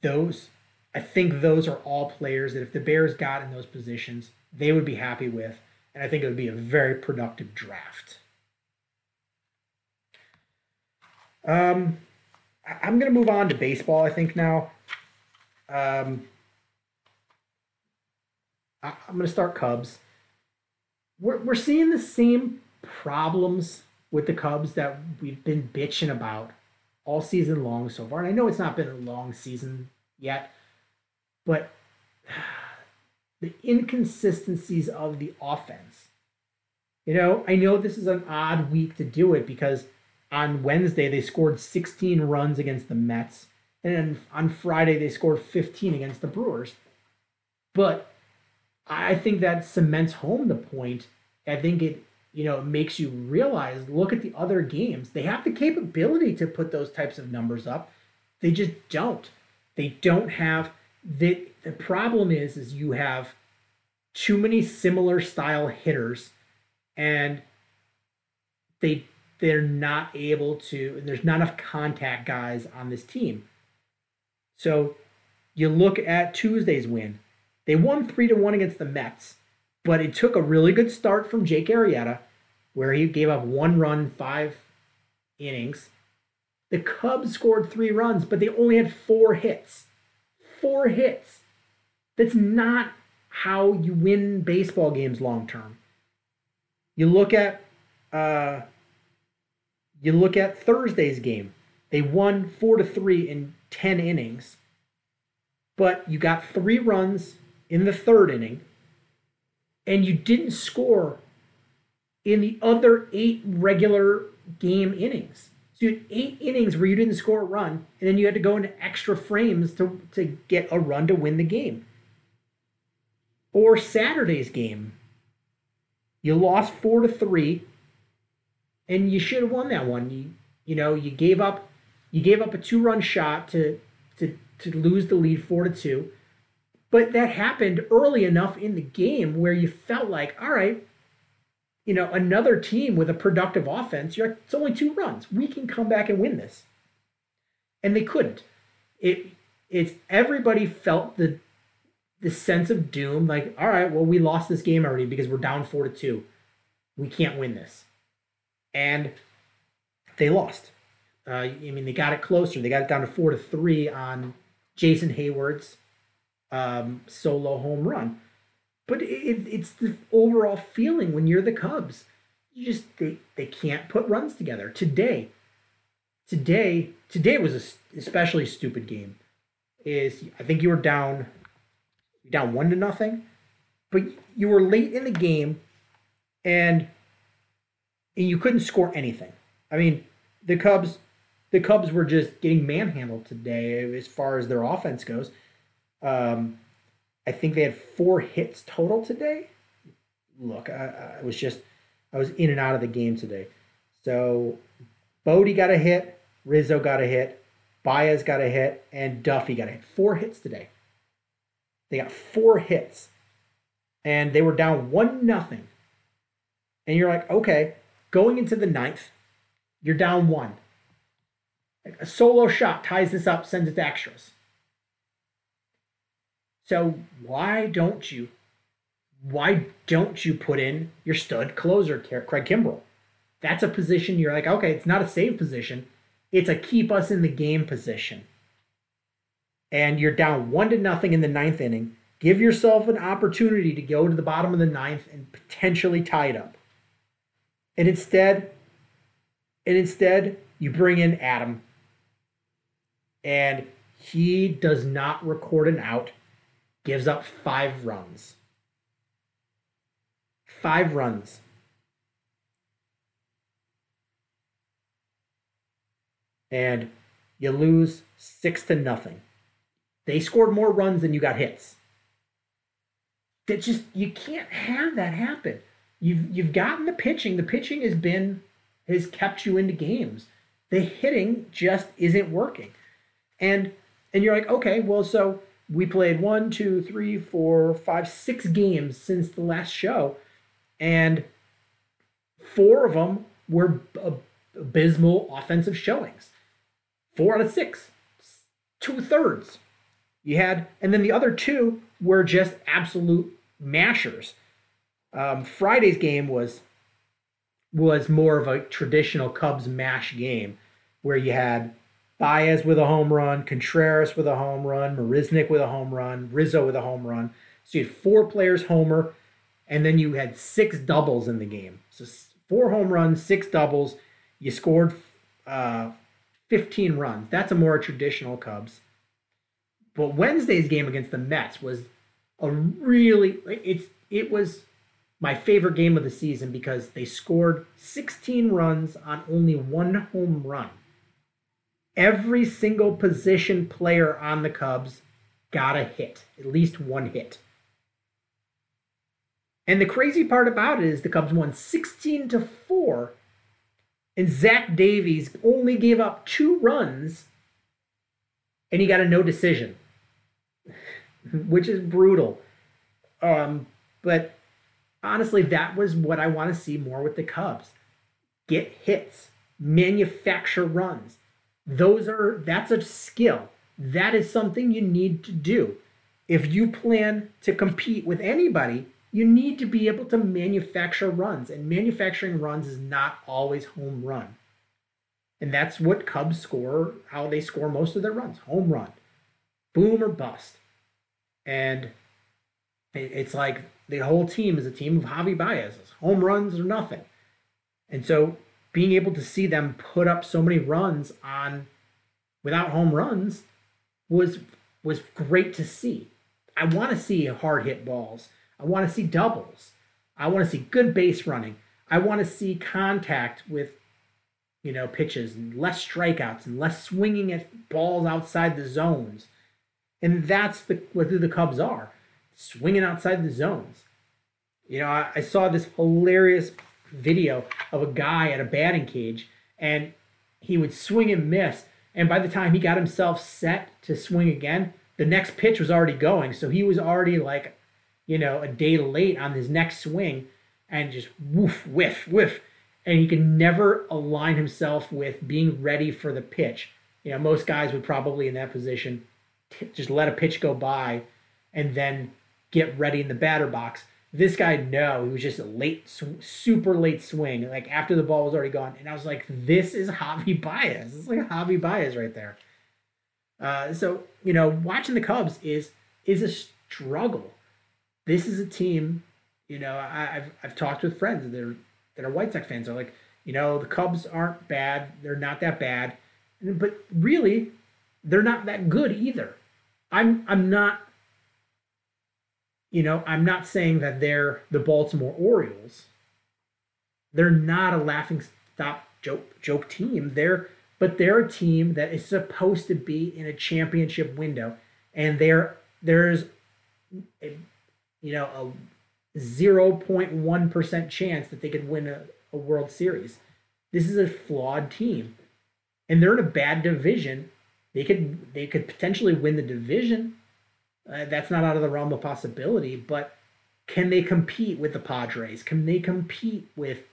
those I think those are all players that if the Bears got in those positions, they would be happy with, and I think it would be a very productive draft. Um, I'm going to move on to baseball. I think now. Um, I, I'm going to start Cubs. We're we're seeing the same problems with the Cubs that we've been bitching about all season long so far. And I know it's not been a long season yet, but the inconsistencies of the offense. You know, I know this is an odd week to do it because on Wednesday they scored 16 runs against the Mets, and then on Friday they scored 15 against the Brewers. But I think that cements home the point. I think it, you know, makes you realize look at the other games. They have the capability to put those types of numbers up. They just don't. They don't have the the problem is is you have too many similar style hitters and they they're not able to there's not enough contact guys on this team so you look at tuesday's win they won three to one against the mets but it took a really good start from jake arrieta where he gave up one run five innings the cubs scored three runs but they only had four hits four hits. That's not how you win baseball games long term. You look at uh, you look at Thursday's game. They won four to three in ten innings, but you got three runs in the third inning, and you didn't score in the other eight regular game innings. So you had eight innings where you didn't score a run, and then you had to go into extra frames to, to get a run to win the game. Or Saturday's game. You lost four to three, and you should have won that one. You you know you gave up you gave up a two run shot to to to lose the lead four to two, but that happened early enough in the game where you felt like all right, you know another team with a productive offense. You're it's only two runs. We can come back and win this, and they couldn't. It it's everybody felt the the sense of doom like all right well we lost this game already because we're down four to two we can't win this and they lost uh, i mean they got it closer they got it down to four to three on jason heyward's um, solo home run but it, it's the overall feeling when you're the cubs you just they, they can't put runs together today today today was a especially stupid game is i think you were down down one to nothing, but you were late in the game and and you couldn't score anything. I mean, the Cubs the Cubs were just getting manhandled today as far as their offense goes. Um, I think they had four hits total today. Look, I, I was just I was in and out of the game today. So Bote got a hit, Rizzo got a hit, Baez got a hit, and Duffy got a hit. Four hits today. They got four hits, and they were down one nothing. And you're like, okay, going into the ninth, you're down one. A solo shot ties this up, sends it to extras. So why don't you, why don't you put in your stud closer, Craig Kimbrel? That's a position you're like, okay, it's not a save position, it's a keep us in the game position. And you're down one to nothing in the ninth inning, give yourself an opportunity to go to the bottom of the ninth and potentially tie it up. And instead, and instead, you bring in Adam, and he does not record an out, gives up five runs. Five runs. And you lose six to nothing. They scored more runs than you got hits. That just you can't have that happen. You've you've gotten the pitching. The pitching has been has kept you into games. The hitting just isn't working. And and you're like, okay, well, so we played one, two, three, four, five, six games since the last show, and four of them were abysmal offensive showings. Four out of six, two thirds. You had, and then the other two were just absolute mashers. Um, Friday's game was was more of a traditional Cubs mash game where you had Baez with a home run, Contreras with a home run, Marisnick with a home run, Rizzo with a home run. So you had four players homer, and then you had six doubles in the game. So four home runs, six doubles. You scored uh, 15 runs. That's a more traditional Cubs. But Wednesday's game against the Mets was a really it's it was my favorite game of the season because they scored 16 runs on only one home run. Every single position player on the Cubs got a hit, at least one hit. And the crazy part about it is the Cubs won 16 to 4, and Zach Davies only gave up two runs, and he got a no decision. which is brutal. Um, but honestly, that was what I want to see more with the Cubs. Get hits, manufacture runs. Those are that's a skill. That is something you need to do. If you plan to compete with anybody, you need to be able to manufacture runs, and manufacturing runs is not always home run. And that's what Cubs score, how they score most of their runs home run, boom or bust. And it's like the whole team is a team of Javi Baez, home runs or nothing. And so being able to see them put up so many runs on without home runs was was great to see. I want to see hard hit balls. I want to see doubles. I want to see good base running. I want to see contact with you know pitches and less strikeouts and less swinging at balls outside the zones. And that's the what the Cubs are, swinging outside the zones. You know, I, I saw this hilarious video of a guy at a batting cage, and he would swing and miss. And by the time he got himself set to swing again, the next pitch was already going. So he was already like, you know, a day late on his next swing and just woof, whiff, whiff. And he could never align himself with being ready for the pitch. You know, most guys would probably in that position t- just let a pitch go by and then get ready in the batter box. This guy, no, he was just a late, super late swing, like after the ball was already gone. And I was like, this is Javi Baez. It's like Javi Baez right there. Uh, so you know, watching the Cubs is is a struggle. This is a team. You know, I, I've I've talked with friends that are that are White Sox fans. They're like, you know, the Cubs aren't bad. They're not that bad, but really, they're not that good either. I'm I'm not. You know, I'm not saying that they're the Baltimore Orioles. They're not a laughing stock joke joke team. They're but they're a team that is supposed to be in a championship window, and there there's a, you know a 0.1 percent chance that they could win a, a World Series. This is a flawed team, and they're in a bad division. They could they could potentially win the division. Uh, that's not out of the realm of possibility, but can they compete with the Padres? Can they compete with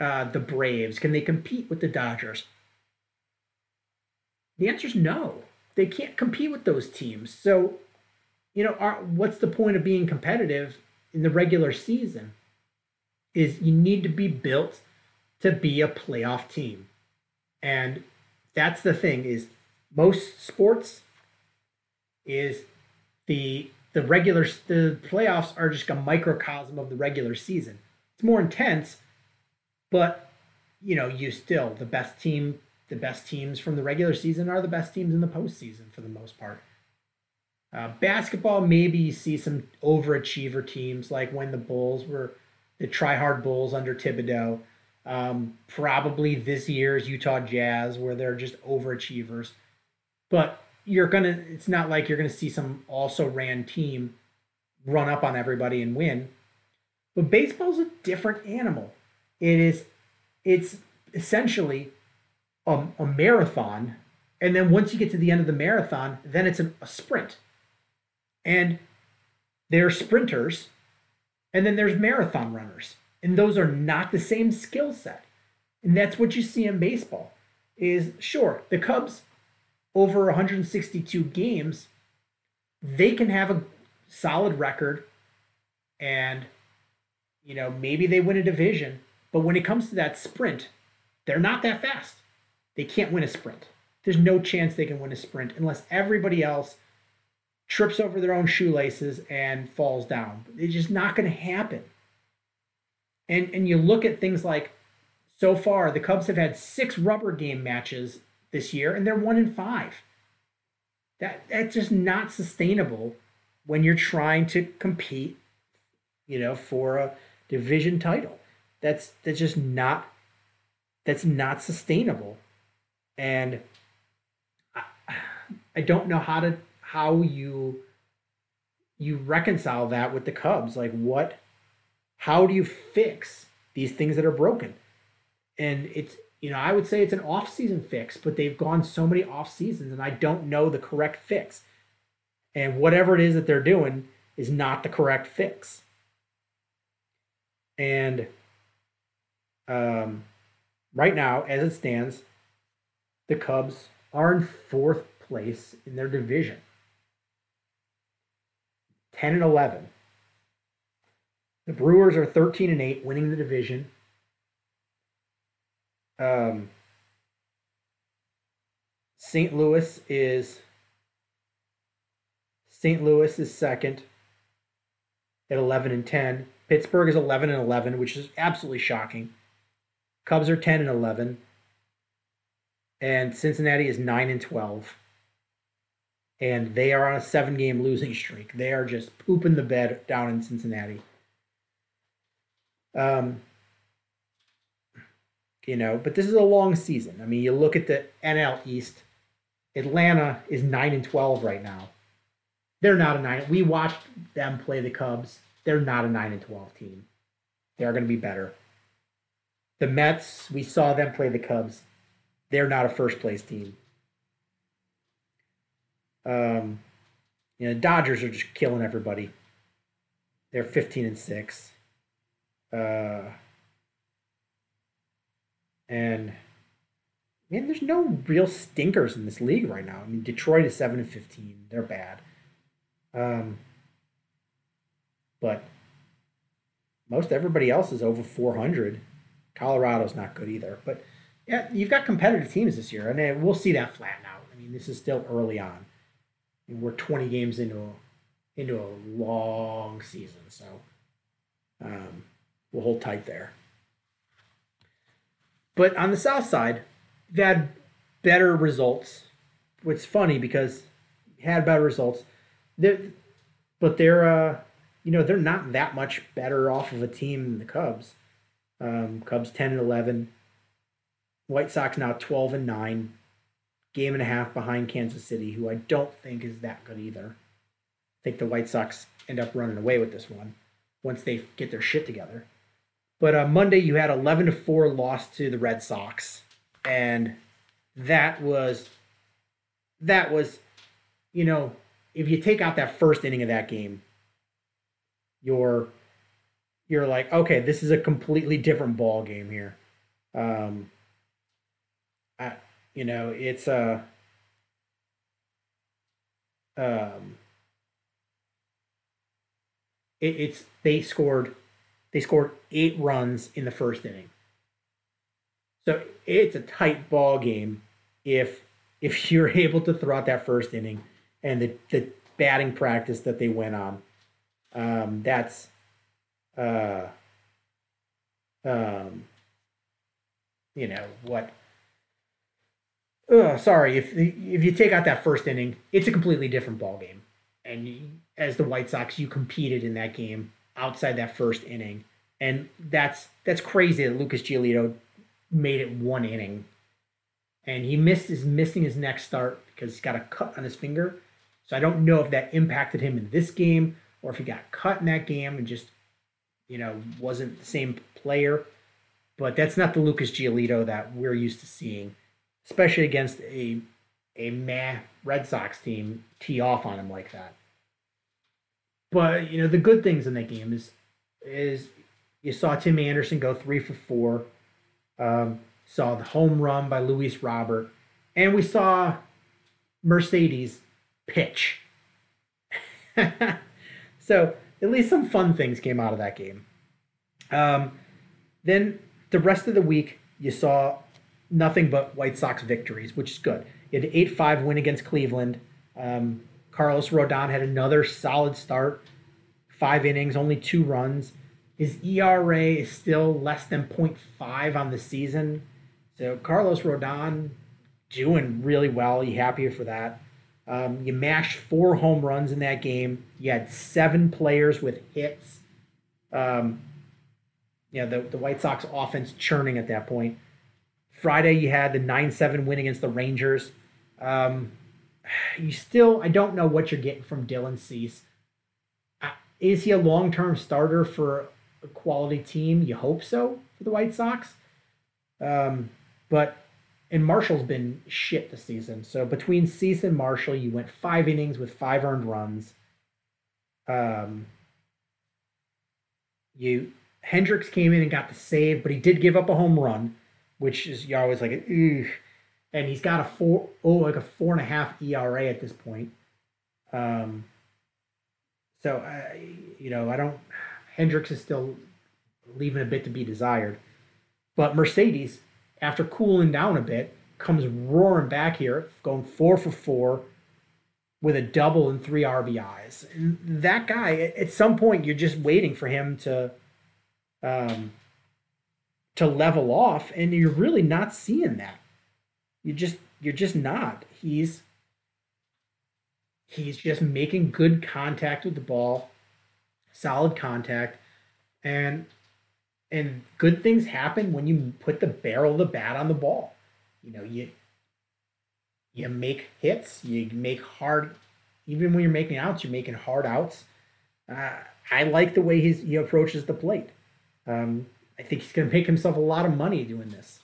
uh, the Braves? Can they compete with the Dodgers? The answer is no. They can't compete with those teams. So, you know, what's the point of being competitive in the regular season? Is you need to be built to be a playoff team. And that's the thing is most sports is the the regular the playoffs are just a microcosm of the regular season. It's more intense, but you know, you still the best team the best teams from the regular season are the best teams in the postseason for the most part. Uh, basketball, maybe you see some overachiever teams like when the Bulls were the try hard Bulls under Thibodeau. Um, probably this year's Utah Jazz, where they're just overachievers. But you're gonna, it's not like you're gonna see some also ran team run up on everybody and win. But baseball's a different animal. It is, it's essentially a, a marathon, and then once you get to the end of the marathon, then it's a, a sprint. And there are sprinters, and then there's marathon runners, and those are not the same skill set. And that's what you see in baseball. Is sure the Cubs over 162 games, they can have a solid record, and you know maybe they win a division. But when it comes to that sprint, they're not that fast. They can't win a sprint. There's no chance they can win a sprint unless everybody else trips over their own shoelaces and falls down. It's just not going to happen. And and you look at things like so far the Cubs have had 6 rubber game matches this year and they're 1 in 5. That that's just not sustainable when you're trying to compete, you know, for a division title. That's that's just not that's not sustainable and I, I don't know how to how you you reconcile that with the Cubs. Like what how do you fix these things that are broken? And it's you know, I would say it's an off-season fix, but they've gone so many off seasons and I don't know the correct fix. And whatever it is that they're doing is not the correct fix. And um, right now, as it stands, the Cubs are in fourth place in their division 10 and 11. The Brewers are 13 and 8, winning the division. Um, St. Louis is St. Louis is second at 11 and 10. Pittsburgh is 11 and 11, which is absolutely shocking. Cubs are 10 and 11 and Cincinnati is 9 and 12. And they are on a seven game losing streak. They are just pooping the bed down in Cincinnati. Um, you know, but this is a long season. I mean, you look at the NL East. Atlanta is 9 and 12 right now. They're not a 9. We watched them play the Cubs. They're not a 9 and 12 team. They are going to be better. The Mets, we saw them play the Cubs. They're not a first place team. Um, you know, Dodgers are just killing everybody. They're 15 and 6. Uh, and man, there's no real stinkers in this league right now. I mean, Detroit is 7 and 15. They're bad. Um, but most everybody else is over 400. Colorado's not good either. But yeah, you've got competitive teams this year, and uh, we'll see that flatten out. I mean, this is still early on. We're 20 games into a, into a long season, so um, we'll hold tight there. But on the south side, you've had better results. What's funny because had better results, they're, but they're uh, you know they're not that much better off of a team than the Cubs. Um, Cubs 10 and 11. White Sox now 12 and 9. Game and a half behind Kansas City, who I don't think is that good either. I think the White Sox end up running away with this one once they get their shit together. But uh, Monday you had 11 to 4 loss to the Red Sox and that was that was you know, if you take out that first inning of that game, you're you're like, okay, this is a completely different ball game here. Um, I, you know, it's a, um, it, it's they scored, they scored eight runs in the first inning. So it's a tight ball game if if you're able to throw out that first inning and the the batting practice that they went on. Um, that's uh, um, you know what? Uh, sorry, if if you take out that first inning, it's a completely different ball game. And you, as the White Sox, you competed in that game outside that first inning, and that's that's crazy that Lucas Giolito made it one inning, and he missed his missing his next start because he's got a cut on his finger. So I don't know if that impacted him in this game or if he got cut in that game and just you know, wasn't the same player. But that's not the Lucas Giolito that we're used to seeing, especially against a a meh Red Sox team tee off on him like that. But you know, the good things in that game is is you saw Tim Anderson go three for four. Um, saw the home run by Luis Robert, and we saw Mercedes pitch. so at least some fun things came out of that game. Um, then the rest of the week, you saw nothing but White Sox victories, which is good. You had an 8 5 win against Cleveland. Um, Carlos Rodon had another solid start, five innings, only two runs. His ERA is still less than 0.5 on the season. So Carlos Rodon doing really well. You happy for that? Um, you mashed four home runs in that game. You had seven players with hits. Um, you know, the, the White Sox offense churning at that point. Friday, you had the 9 7 win against the Rangers. Um, you still, I don't know what you're getting from Dylan Cease. Uh, is he a long term starter for a quality team? You hope so for the White Sox. Um, but and Marshall's been shit this season. So between Cease and Marshall, you went five innings with five earned runs. Um, you Hendriks came in and got the save, but he did give up a home run, which is you're always like, Ugh. And he's got a four oh like a four and a half ERA at this point. Um, so I, you know, I don't. Hendriks is still leaving a bit to be desired, but Mercedes after cooling down a bit, comes roaring back here, going four for four with a double and three RBIs. And that guy, at some point, you're just waiting for him to um, to level off, and you're really not seeing that. You just you're just not. He's he's just making good contact with the ball, solid contact, and and good things happen when you put the barrel of the bat on the ball. You know, you you make hits, you make hard, even when you're making outs, you're making hard outs. Uh, I like the way he's, he approaches the plate. Um, I think he's going to make himself a lot of money doing this.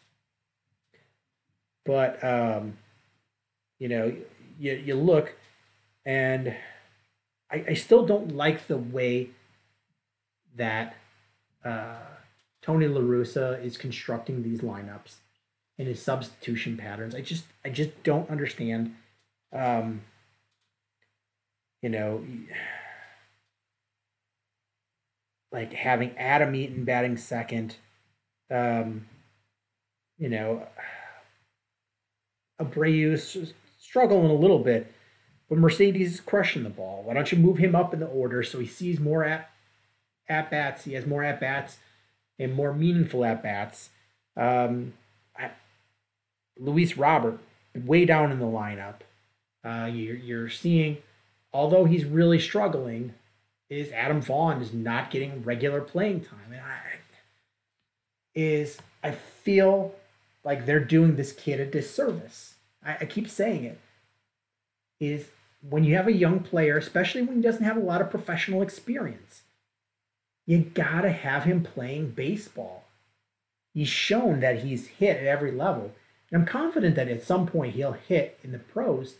But um, you know, you you look, and I, I still don't like the way that uh, Tony La Russa is constructing these lineups and his substitution patterns. I just I just don't understand. Um, you know, like having Adam Eaton batting second. Um, you know, Abreu's struggling a little bit, but Mercedes is crushing the ball. Why don't you move him up in the order so he sees more at at bats? He has more at bats and more meaningful at bats. Um, Luis Robert way down in the lineup. Uh, you're, you're seeing, although he's really struggling, is Adam Vaughn is not getting regular playing time. And I, is I feel like they're doing this kid a disservice. I, I keep saying it. Is when you have a young player, especially when he doesn't have a lot of professional experience, you gotta have him playing baseball. He's shown that he's hit at every level. And I'm confident that at some point he'll hit in the pros.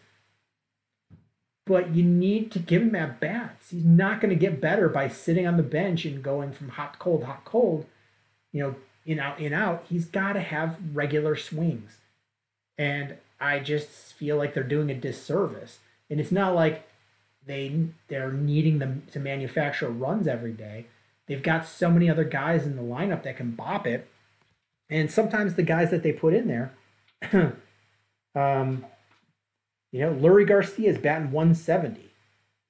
But you need to give him at bats. He's not going to get better by sitting on the bench and going from hot cold, hot cold, you know, in out, in out. He's got to have regular swings. And I just feel like they're doing a disservice. And it's not like they they're needing them to manufacture runs every day. They've got so many other guys in the lineup that can bop it. And sometimes the guys that they put in there um, you know, Leury Garcia is batting 170.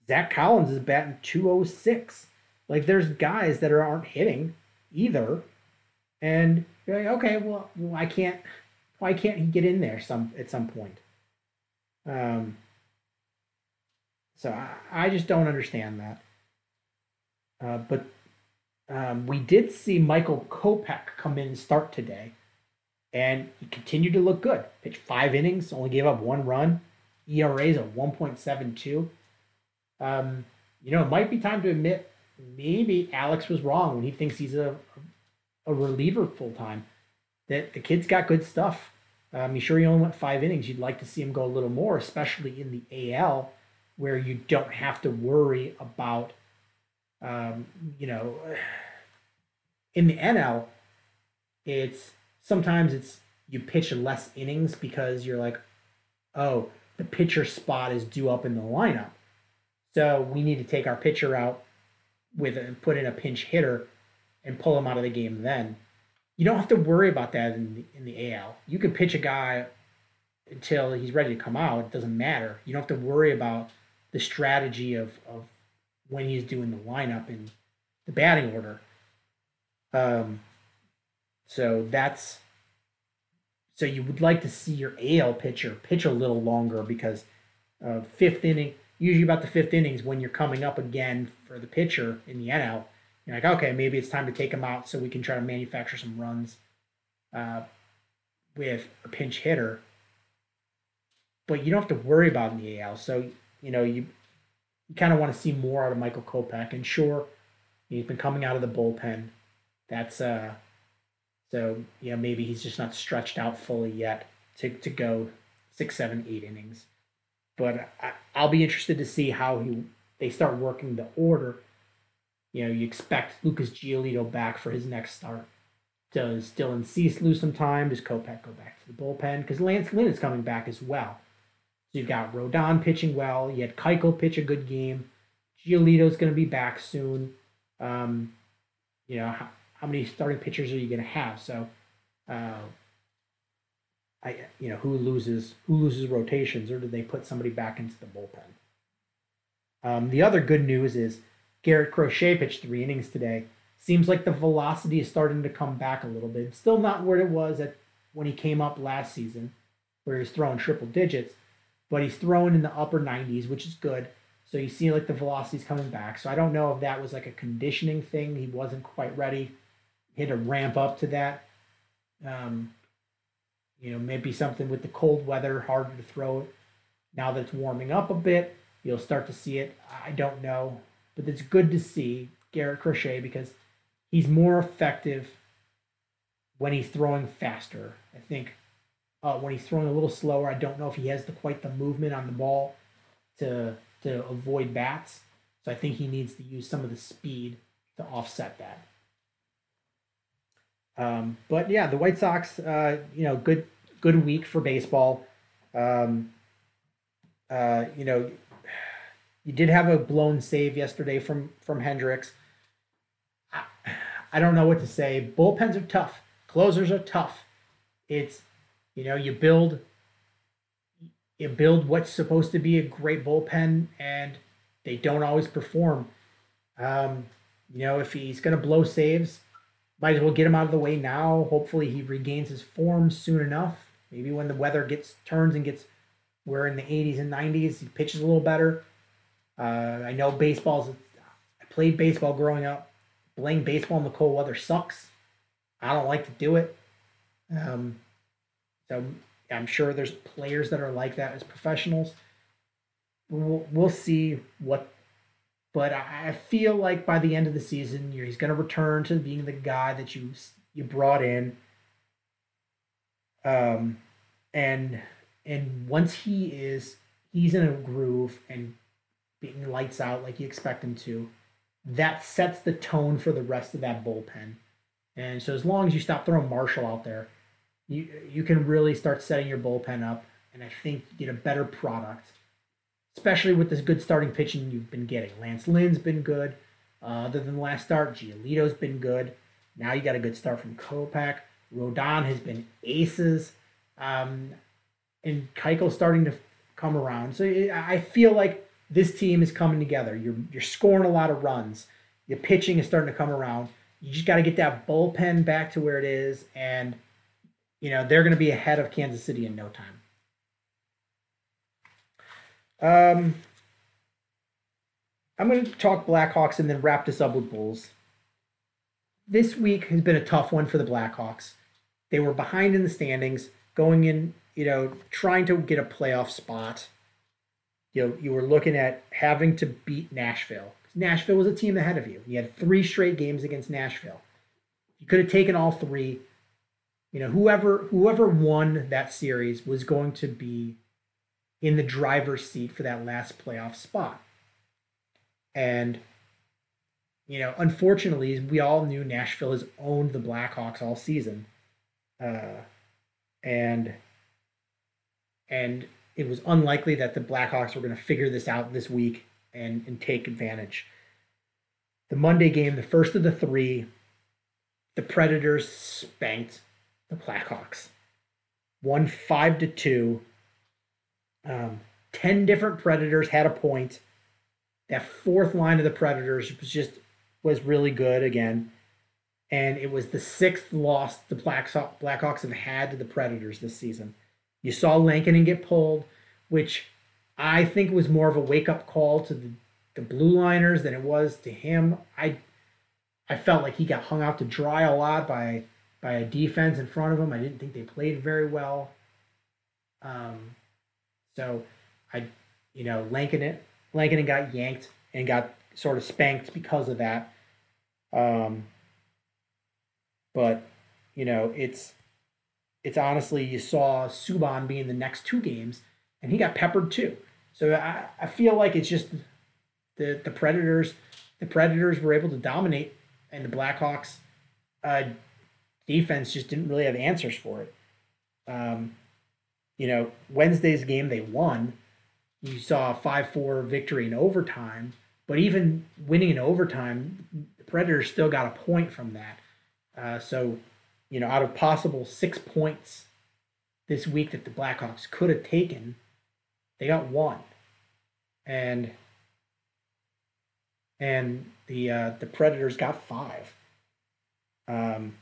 Zach Collins is batting 206. Like there's guys that are, aren't hitting either. And you're like, okay, well, I can't why can't he get in there some at some point? Um, so I, I just don't understand that. Uh, but um, we did see Michael Kopech come in and start today and he continued to look good. Pitched five innings, only gave up one run. ERA is a 1.72. Um, you know, it might be time to admit maybe Alex was wrong when he thinks he's a a reliever full time. That the kid's got good stuff. Um, sure he only went five innings. You'd like to see him go a little more, especially in the AL, where you don't have to worry about, um, you know, in the NL, it's sometimes it's you pitch less innings because you're like, oh, the pitcher spot is due up in the lineup. So we need to take our pitcher out with and put in a pinch hitter and pull him out of the game then. You don't have to worry about that in the, in the AL. You can pitch a guy until he's ready to come out. It doesn't matter. You don't have to worry about the strategy of, of when he's doing the lineup and the batting order. Um, so that's so you would like to see your AL pitcher pitch a little longer because uh, fifth inning, usually about the fifth innings when you're coming up again for the pitcher in the NL, you're like, okay, maybe it's time to take him out so we can try to manufacture some runs uh, with a pinch hitter. But you don't have to worry about in the AL. So, you know, you, you kind of want to see more out of Michael Kopech. And sure, he's been coming out of the bullpen. That's uh, so you know, maybe he's just not stretched out fully yet to, to go six, seven, eight innings. But I, I'll be interested to see how he they start working the order. You know, you expect Lucas Giolito back for his next start. Does Dylan Cease lose some time? Does Kopech go back to the bullpen? Because Lance Lynn is coming back as well. So you've got Rodon pitching well. You had Keuchel pitch a good game. Giolito's going to be back soon. Um, you know, how many starting pitchers are you going to have? So, uh, I you know who loses who loses rotations, or do they put somebody back into the bullpen? Um, the other good news is Garrett Crochet pitched three innings today. Seems like the velocity is starting to come back a little bit. Still not where it was at when he came up last season, where he was throwing triple digits, but he's throwing in the upper 90s, which is good. So you see like the velocity's coming back. So I don't know if that was like a conditioning thing. He wasn't quite ready hit a ramp up to that. Um, you know, maybe something with the cold weather, harder to throw it. Now that it's warming up a bit, you'll start to see it. I don't know, but it's good to see Garrett Crochet because he's more effective when he's throwing faster. I think uh, when he's throwing a little slower, I don't know if he has the quite the movement on the ball to to avoid bats. So I think he needs to use some of the speed to offset that. Um, but yeah, the White Sox, uh, you know, good good week for baseball. Um, uh, you know, you did have a blown save yesterday from from Hendriks. I, don't know what to say. Bullpens are tough. Closers are tough. It's you know you build you build what's supposed to be a great bullpen, and they don't always perform. Um, you know, if he's going to blow saves, might as well get him out of the way now. Hopefully, he regains his form soon enough. Maybe when the weather gets turns and gets we're in the 80s and 90s, he pitches a little better. Uh, I know baseball's. I played baseball growing up. Playing baseball in the cold weather sucks. I don't like to do it. Um, so I'm sure there's players that are like that as professionals. We'll, we'll see what, but I feel like by the end of the season, he's going to return to being the guy that you you brought in. Um, and and once he is he's in a groove and being lights out like you expect him to, that sets the tone for the rest of that bullpen. And so as long as you stop throwing Marshall out there, you you can really start setting your bullpen up, and I think you get a better product, especially with this good starting pitching you've been getting. Lance Lynn's been good. Uh, other than the last start, Giolito's been good. Now you got a good start from Kopech. Rodon has been aces. Um, and Keuchel's starting to come around. So I feel like this team is coming together. You're you're scoring a lot of runs. Your pitching is starting to come around. You just got to get that bullpen back to where it is, and you know they're going to be ahead of Kansas City in no time. Um, I'm going to talk Blackhawks and then wrap this up with Bulls. This week has been a tough one for the Blackhawks. They were behind in the standings, going in, you know, trying to get a playoff spot. You know, you were looking at having to beat Nashville. Nashville was a team ahead of you. You had three straight games against Nashville. You could have taken all three. You know, whoever whoever won that series was going to be in the driver's seat for that last playoff spot. And you know, unfortunately, we all knew Nashville has owned the Blackhawks all season, uh, and and it was unlikely that the Blackhawks were going to figure this out this week and, and take advantage. The Monday game, the first of the three, the Predators spanked the Blackhawks. One five to two. Um, Ten different Predators had a point. That fourth line of the Predators was just was really good again. And it was the sixth loss the Blackhawks have had to the Predators this season. You saw Lankinen get pulled, which I think was more of a wake up call to the, the blue liners than it was to him. I I felt like he got hung out to dry a lot by by a defense in front of him. I didn't think they played very well. Um, so I, you know, Lankinen Lankinen got yanked and got sort of spanked because of that. Um, but you know, it's it's honestly you saw Subban be in the next two games, and he got peppered too. So I, I feel like it's just the the Predators the Predators were able to dominate, and the Blackhawks uh, defense just didn't really have answers for it. Um, you know, Wednesday's game they won. You saw a five four victory in overtime, but even winning in overtime, the Predators still got a point from that. Uh, so you know, out of possible six points this week that the Blackhawks could have taken, they got one, and and the uh, the Predators got five. Um,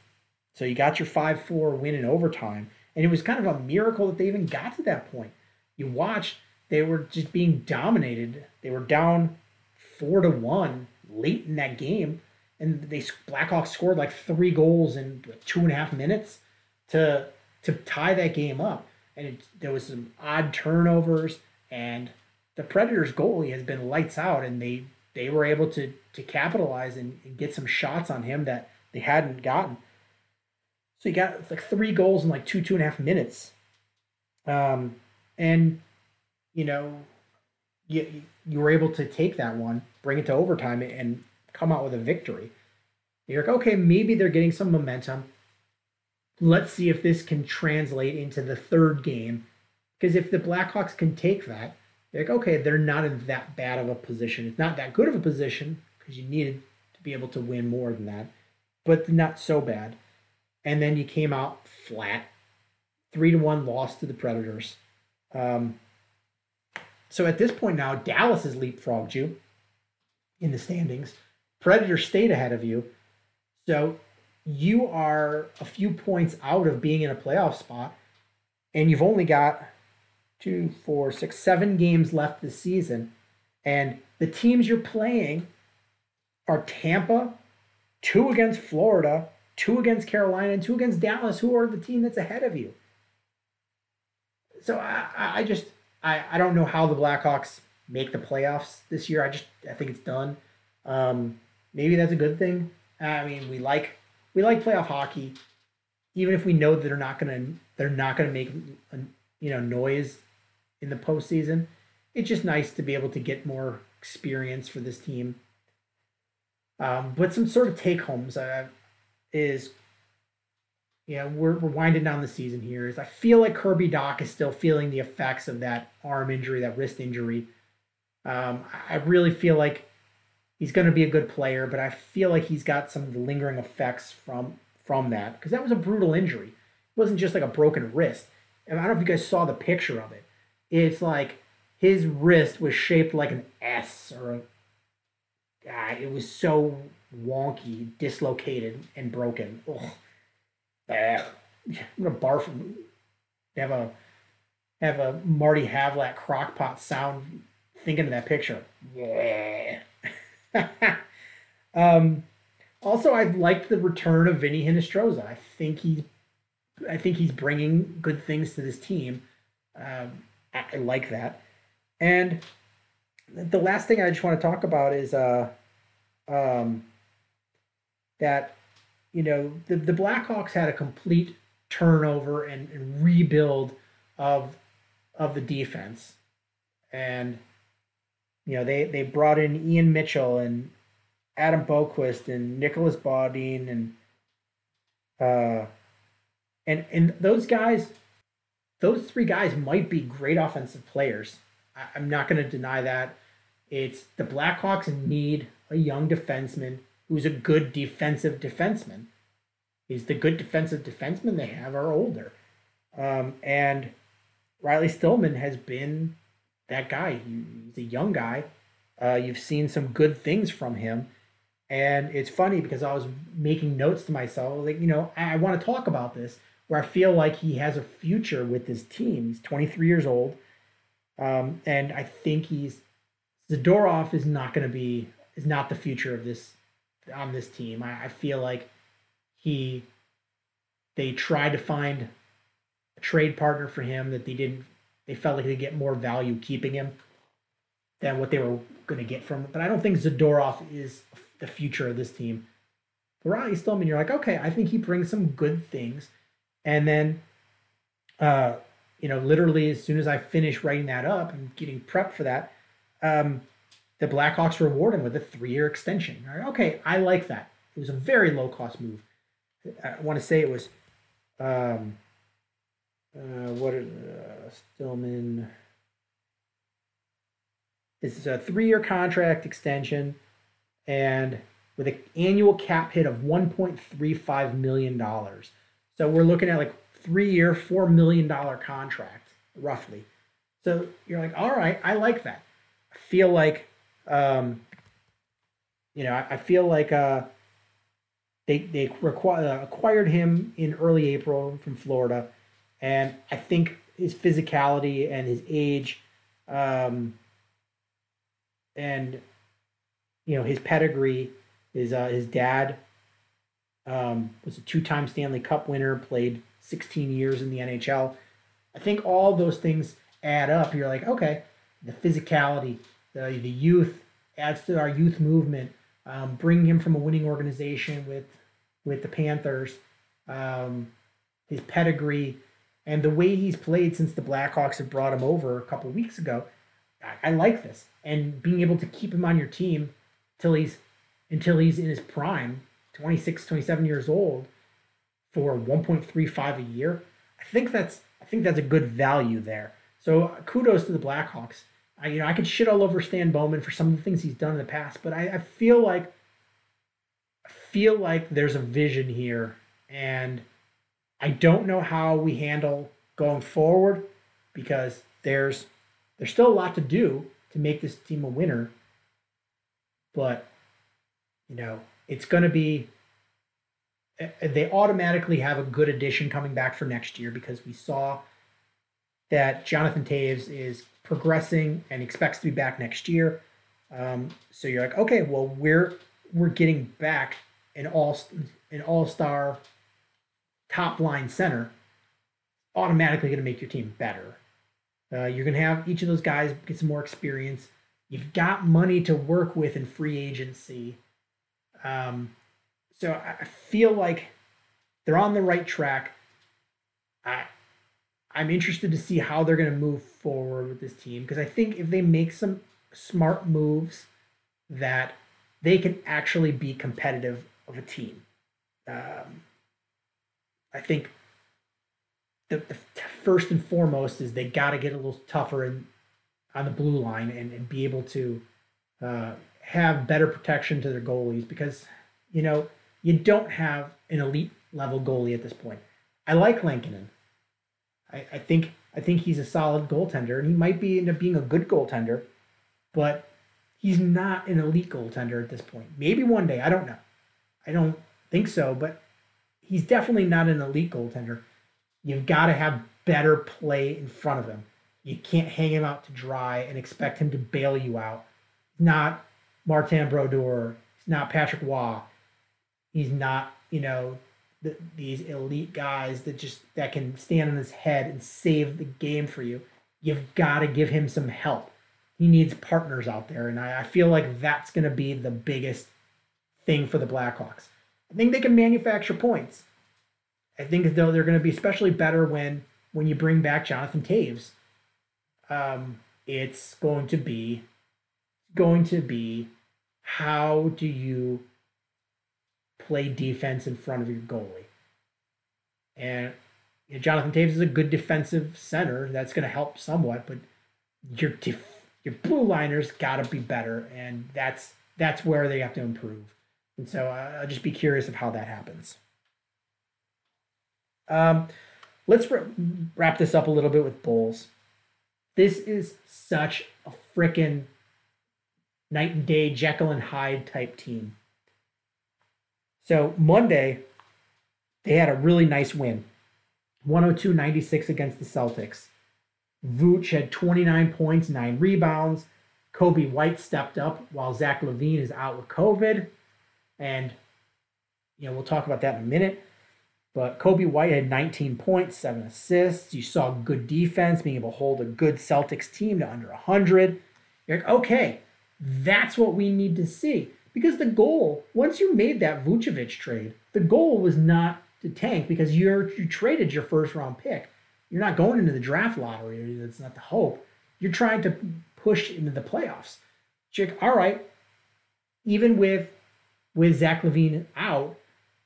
so you got your five four win in overtime, and it was kind of a miracle that they even got to that point. You watched; they were just being dominated. They were down four to one late in that game and they Blackhawks scored like three goals in two and a half minutes to to tie that game up. And it, there was some odd turnovers, and the Predators goalie has been lights out, and they they were able to to capitalize and, and get some shots on him that they hadn't gotten. So you got like three goals in like two, two and a half minutes. Um, and, you know, you, you were able to take that one, bring it to overtime, and come out with a victory. You're like, okay, maybe they're getting some momentum. Let's see if this can translate into the third game. Because if the Blackhawks can take that, you're like, okay, they're not in that bad of a position. It's not that good of a position because you needed to be able to win more than that, but not so bad. And then you came out flat, three to one loss to the Predators. Um, so at this point now, Dallas has leapfrogged you in the standings. Predators stayed ahead of you. So you are a few points out of being in a playoff spot, and you've only got two, four, six, seven games left this season. And the teams you're playing are Tampa, two against Florida, two against Carolina, and two against Dallas, who are the team that's ahead of you. So I, I just I, I don't know how the Blackhawks make the playoffs this year. I just I think it's done. Um, maybe that's a good thing. I mean, we like we like playoff hockey, even if we know that they're not gonna they're not gonna make you know noise in the postseason. It's just nice to be able to get more experience for this team. Um, but some sort of take homes uh, is, you know, we're, we're winding down the season here. Is I feel like Kirby Dach is still feeling the effects of that arm injury, that wrist injury. Um, I really feel like he's going to be a good player, but I feel like he's got some of the lingering effects from from that because that was a brutal injury. It wasn't just like a broken wrist. I don't know if you guys saw the picture of it. It's like his wrist was shaped like an S or a. God, it was so wonky, dislocated, and broken. Ugh. Ah, I'm gonna barf. Have a have a Marty Havlat crockpot sound thinking of that picture. Yeah. um, also, I've liked the return of Vinny Hinostroza. I think he's, I think he's bringing good things to this team. Um, I, I like that. And the last thing I just want to talk about is uh, um, that you know the the Blackhawks had a complete turnover and, and rebuild of of the defense, and you know they they brought in Ian Mitchell and Adam Boqvist and Nicolas Beaudin and uh and and those guys those three guys might be great offensive players. I, I'm not going to deny that. It's the Blackhawks need a young defenseman who's a good defensive defenseman. Is the good defensive defenseman they have are older, um, and Riley Stillman has been that guy. He's a young guy. Uh, you've seen some good things from him, and it's funny because I was making notes to myself, like you know, I, I want to talk about this where I feel like he has a future with this team. He's 23 years old, um, and I think he's Zadorov is not going to be is not the future of this on this team. I, I feel like he they tried to find a trade partner for him that they didn't. They felt like they get more value keeping him than what they were going to get from. But I don't think Zadorov is the future of this team. Riley Stillman, you're like, okay, I think he brings some good things. And then, uh, you know, literally as soon as I finish writing that up and getting prepped for that, um, the Blackhawks reward him with a three-year extension. Okay, I like that. It was a very low-cost move. I want to say it was, um, uh, what uh, Stillman. This is a three-year contract extension, and with an annual cap hit of 1.35 million dollars. So we're looking at like three-year, four million dollar contract, roughly. So you're like, all right, I like that. I feel like, um, you know, I, I feel like uh, they they requ- uh, acquired him in early April from Florida, and I think his physicality and his age, um, and you know his pedigree, his uh, his dad um, was a two-time Stanley Cup winner, played 16 years in the NHL. I think all those things add up. You're like, okay, the physicality, the the youth adds to our youth movement. Um, bringing him from a winning organization with with the Panthers, um, his pedigree, and the way he's played since the Blackhawks have brought him over a couple weeks ago. I, I like this, and being able to keep him on your team till he's until he's in his prime, 26, 27 years old, for 1.35 a year. I think that's I think that's a good value there. So uh, kudos to the Blackhawks. I, you know, I could shit all over Stan Bowman for some of the things he's done in the past, but I, I feel like I feel like there's a vision here, and I don't know how we handle going forward because there's there's still a lot to do to make this team a winner, but you know it's going to be they automatically have a good addition coming back for next year because we saw that Jonathan Toews is progressing and expects to be back next year. Um, so you're like, okay, well, we're we're getting back an all an all star top line center. Automatically going to make your team better. Uh, you're going to have each of those guys get some more experience. You've got money to work with in free agency. Um, so I feel like they're on the right track. I I'm interested to see how they're going to move forward with this team because I think if they make some smart moves that they can actually be competitive of a team. Um, I think the, the first and foremost is they got to get a little tougher in, on the blue line and, and be able to uh, have better protection to their goalies because, you know, you don't have an elite level goalie at this point. I like Lankinen. I, I think I think he's a solid goaltender, and he might be end up being a good goaltender, but he's not an elite goaltender at this point. Maybe one day, I don't know. I don't think so, but he's definitely not an elite goaltender. You've got to have better play in front of him. You can't hang him out to dry and expect him to bail you out. Not Martin Brodeur. He's not Patrick Roy. He's not, you know, the, these elite guys that just that can stand on his head and save the game for you. You've got to give him some help. He needs partners out there, and I, I feel like that's going to be the biggest thing for the Blackhawks. I think they can manufacture points. I think though they're going to be especially better when when you bring back Jonathan Toews. Um, it's going to be going to be how do you play defense in front of your goalie. And you know, Jonathan Toews is a good defensive center. That's going to help somewhat, but your def- your blue liners got to be better, and that's that's where they have to improve. And so uh, I'll just be curious of how that happens. Um, let's wrap this up a little bit with Bulls. This is such a freaking night and day Jekyll and Hyde type team. So Monday, they had a really nice win 102 96 against the Celtics. Vooch had 29 points, nine rebounds. Coby White stepped up while Zach LaVine is out with COVID. And, you know, we'll talk about that in a minute. But Coby White had 19 points, seven assists. You saw good defense, being able to hold a good Celtics team to under 100. You're like, okay, that's what we need to see. Because the goal, once you made that Vucevic trade, the goal was not to tank because you're you traded your first round pick. You're not going into the draft lottery. That's not the hope. You're trying to push into the playoffs. Chick, all right. Even with with Zach LaVine out,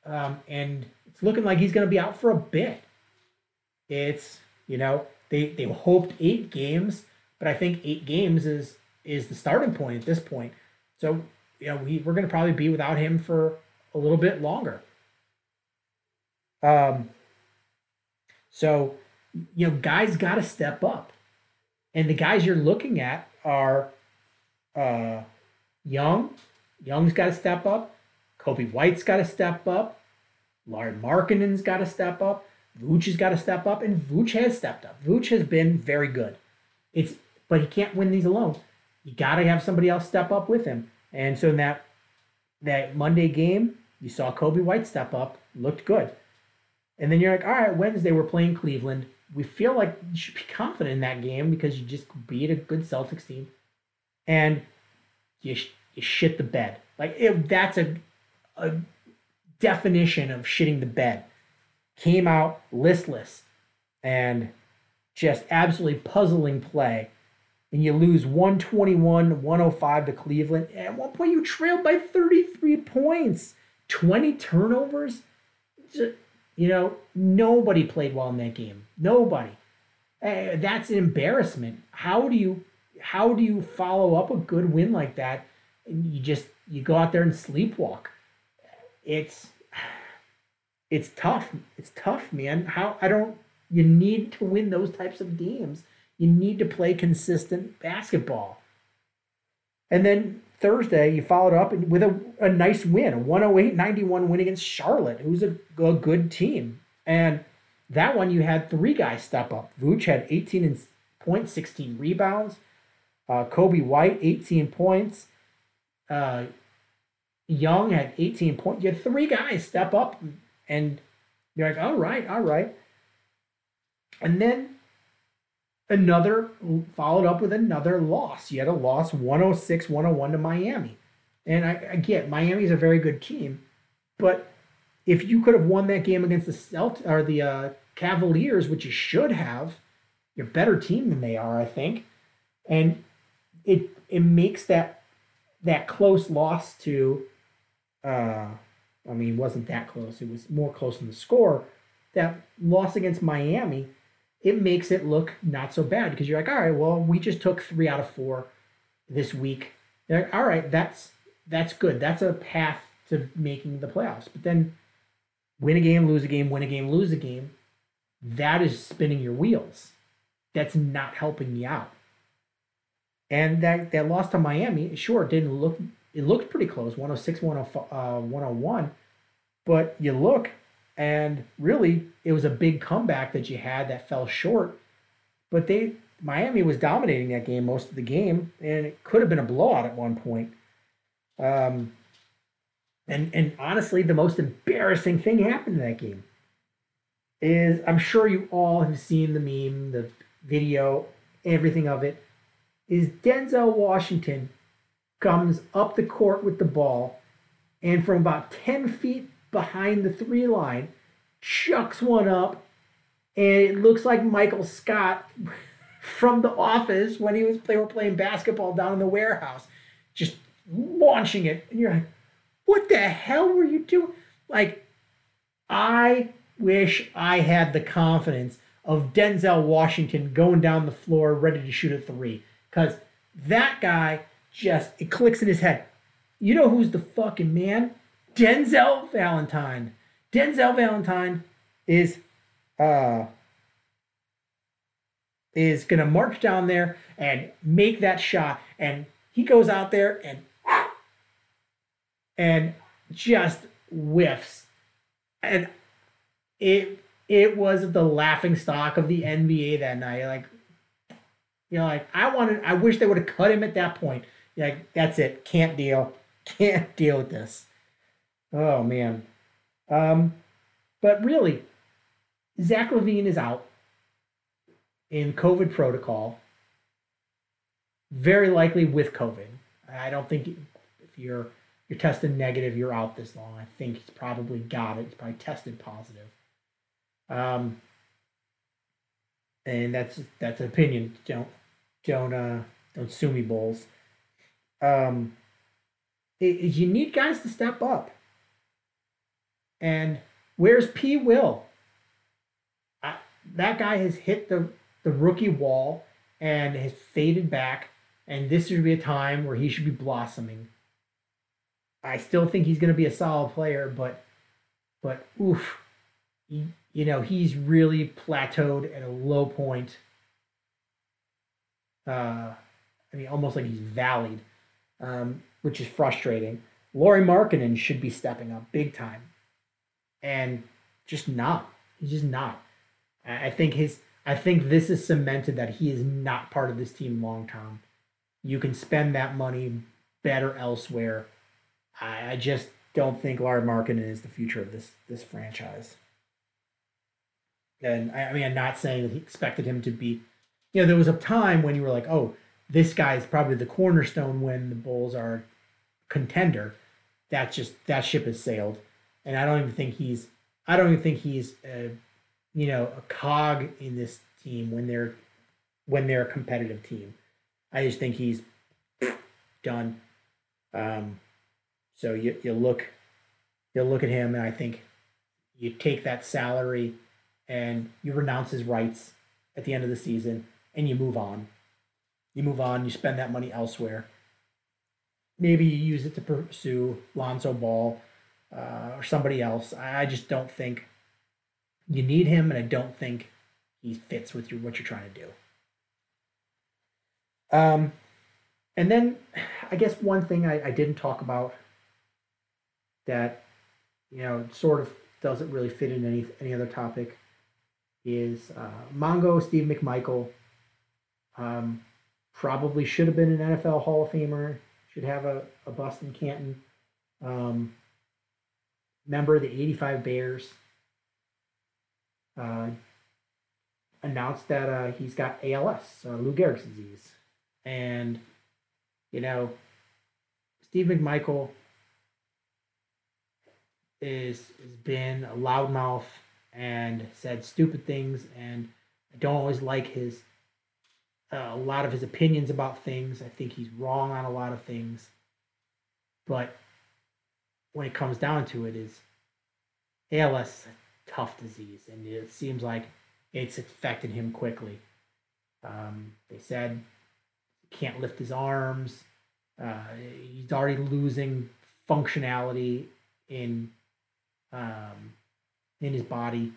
um, and it's looking like he's going to be out for a bit. It's you know they they hoped eight games, but I think eight games is is the starting point at this point. So you know, we, we're going to probably be without him for a little bit longer. Um, so, you know, guys got to step up. And the guys you're looking at are uh, Young. Young's got to step up. Coby White's got to step up. Lauri Markkanen's got to step up. Vooch has got to step up, and Vooch has stepped up. Vooch has been very good. It's but he can't win these alone. You got to have somebody else step up with him. And so in that that Monday game, you saw Coby White step up, looked good. And then you're like, all right, Wednesday we're playing Cleveland. We feel like you should be confident in that game because you just beat a good Celtics team, and you you shit the bed. Like it, that's a a definition of shitting the bed. came out listless and just absolutely puzzling play. And you lose 121 105 to Cleveland. And at one point, you trailed by 33 points, 20 turnovers. You know, nobody played well in that game. Nobody. Uh, that's an embarrassment. How do you how do you follow up a good win like that? And you just you go out there and sleepwalk. It's it's tough. It's tough, man. How I don't you need to win those types of games. You need to play consistent basketball. And then Thursday, you followed up with a, a nice win, a 108 91 win against Charlotte, who's a, a good team. And that one, you had three guys step up. Vooch had 18 points, 16 rebounds. Uh, Coby White, 18 points. Uh, Young had 18 points. You had three guys step up, and you're like, all right, all right. And then another followed up with another loss. You had a loss 106 101 to Miami. And I, I get Miami's a very good team, but if you could have won that game against the Celt or the uh, Cavaliers, which you should have, you're a better team than they are, I think. And it it makes that that close loss to uh I mean, wasn't that close. It was more close in the score. That loss against Miami it makes it look not so bad because you're like, all right, well, we just took three out of four this week. Like, all right, that's that's good. That's a path to making the playoffs. But then win a game, lose a game, win a game, lose a game. That is spinning your wheels. That's not helping you out. And that, that loss to Miami, sure, didn't look it looked pretty close, 106, 101. But you look and really, it was a big comeback that you had that fell short. But they Miami was dominating that game most of the game, and it could have been a blowout at one point. Um, and and honestly, the most embarrassing thing happened in that game is I'm sure you all have seen the meme, the video, everything of it. Is Denzel Washington comes up the court with the ball, and from about 10 feet behind the three line, chucks one up, and it looks like Michael Scott from The Office when he was they were playing basketball down in the warehouse, just launching it, and you're like, "What the hell were you doing?" Like, I wish I had the confidence of Denzel Washington going down the floor ready to shoot a three, because that guy just it clicks in his head. You know who's the fucking man? Denzel Valentine. Denzel Valentine is uh is gonna march down there and make that shot, and he goes out there and and just whiffs, and it it was the laughing stock of the NBA that night. Like, you know, like I wanted, I wish they would have cut him at that point. Like, that's it, can't deal, can't deal with this. Oh man. Um, but really, Zach LaVine is out in COVID protocol. Very likely with COVID. I don't think if you're you're tested negative, you're out this long. I think he's probably got it. He's probably tested positive. Um, and that's that's an opinion. Don't don't uh don't sue me, Bulls. Um, it, you need guys to step up. And where's P. Will? I, that guy has hit the, the rookie wall and has faded back. And this should be a time where he should be blossoming. I still think he's going to be a solid player, but but oof, he, you know he's really plateaued at a low point. Uh, I mean, almost like he's valleyed, um, which is frustrating. Lauri Markkanen should be stepping up big time and just not. He's just not. I think his. I think this is cemented that he is not part of this team long term. You can spend that money better elsewhere. I, I just don't think Lauri Markkanen is the future of this this franchise. And I, I mean, I'm not saying that he expected him to be. You know, there was a time when you were like, "Oh, this guy is probably the cornerstone when the Bulls are contender." That's just that ship has sailed and I don't even think he's I don't even think he's a, you know a cog in this team when they're when they're a competitive team. I just think he's done. Um, so you you look you look at him and I think you take that salary and you renounce his rights at the end of the season and you move on. You move on, you spend that money elsewhere. Maybe you use it to pursue Lonzo Ball uh, or somebody else. I just don't think you need him, and I don't think he fits with your, what you're trying to do. Um, and then I guess one thing I, I didn't talk about that you know sort of doesn't really fit in any any other topic is uh, Mongo Steve McMichael. Um, probably should have been an NFL Hall of Famer. Should have a, a bust in Canton. Um, member of the 85 Bears. Uh, announced that uh, he's got ALS, uh, Lou Gehrig's disease. And, you know, Steve McMichael is has been a loudmouth and said stupid things and I don't always like his uh, a lot of his opinions about things. I think he's wrong on a lot of things. But when it comes down to it is ALS is a tough disease and it seems like it's affected him quickly. Um, they said he can't lift his arms. Uh, he's already losing functionality in um, in his body.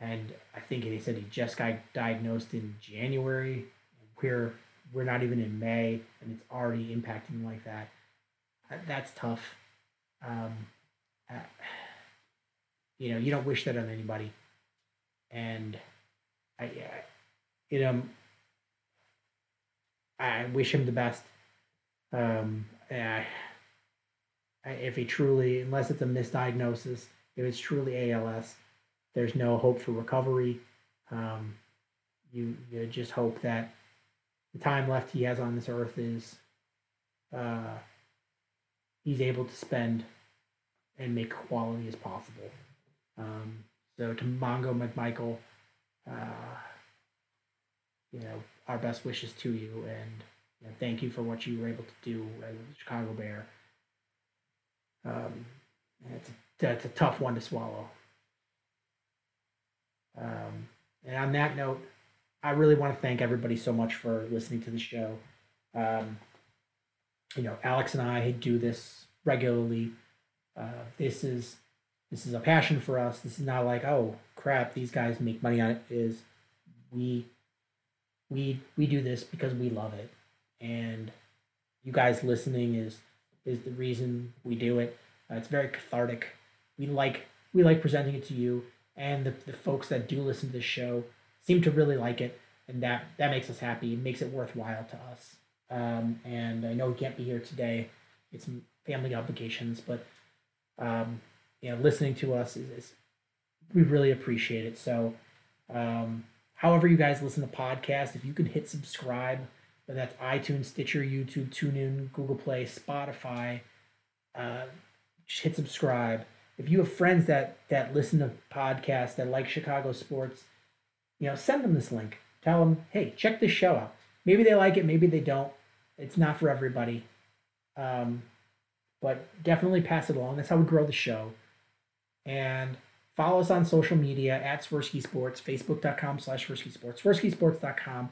And I think they said he just got diagnosed in January. We're we're not even in May, and it's already impacting like that. That's tough. Um, uh, you know, you don't wish that on anybody. And I, I you know, I wish him the best. Um, I, if he truly, unless it's a misdiagnosis, if it's truly ALS, there's no hope for recovery. Um, you you just hope that the time left he has on this earth is uh, he's able to spend and make quality as possible. Um, so to Mongo McMichael, uh, you know, our best wishes to you, and you know, thank you for what you were able to do as a Chicago Bear. Um, it's a, it's a tough one to swallow. Um, and on that note, I really want to thank everybody so much for listening to the show. Um, you know, Alex and I do this regularly. Uh, this is this is a passion for us. This is not like oh crap, these guys make money on it. Is we we we do this because we love it, and you guys listening is is the reason we do it. Uh, it's very cathartic. We like we like presenting it to you, and the, the folks that do listen to the show seem to really like it, and that that makes us happy. It makes it worthwhile to us. Um, and I know we can't be here today; it's family obligations, but um, you know, listening to us is, is we really appreciate it. So, um, however you guys listen to podcasts, if you can hit subscribe, whether that's iTunes, Stitcher, YouTube, TuneIn, Google Play, Spotify, uh, just hit subscribe. If you have friends that that listen to podcasts that like Chicago sports, you know, send them this link. Tell them, hey, check this show out. Maybe they like it, maybe they don't. It's not for everybody. Um, but definitely pass it along. That's how we grow the show. And follow us on social media at Swirsky Sports, facebook.com slash Swirsky Sports, SwirskySports.com,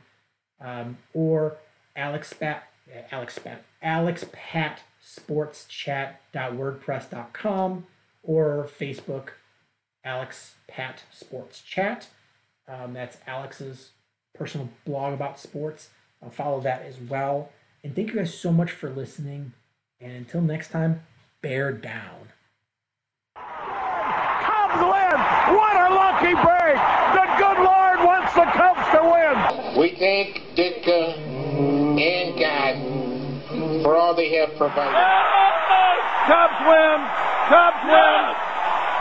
um, or Alex Spat, Alex Spat, Alex Pat Sports Chat.wordpress.com or Facebook, Alex Pat Sports Chat. Um, that's Alex's personal blog about sports. I'll follow that as well. And thank you guys so much for listening. And until next time, bear down. Cubs win! What a lucky break! The good Lord wants the Cubs to win! We thank Ditka and God for all they have provided. Cubs win! Cubs win!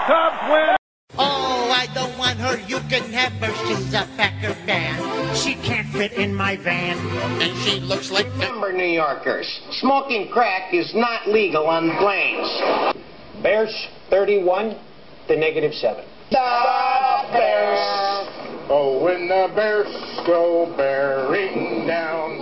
Cubs win! Oh, I don't want her. You can have her. She's a Packer fan. She can't fit in my van. And she looks like member New Yorkers. Smoking crack is not legal on planes. Bears 31, the negative seven. The Bears. Oh, when the Bears go bearing down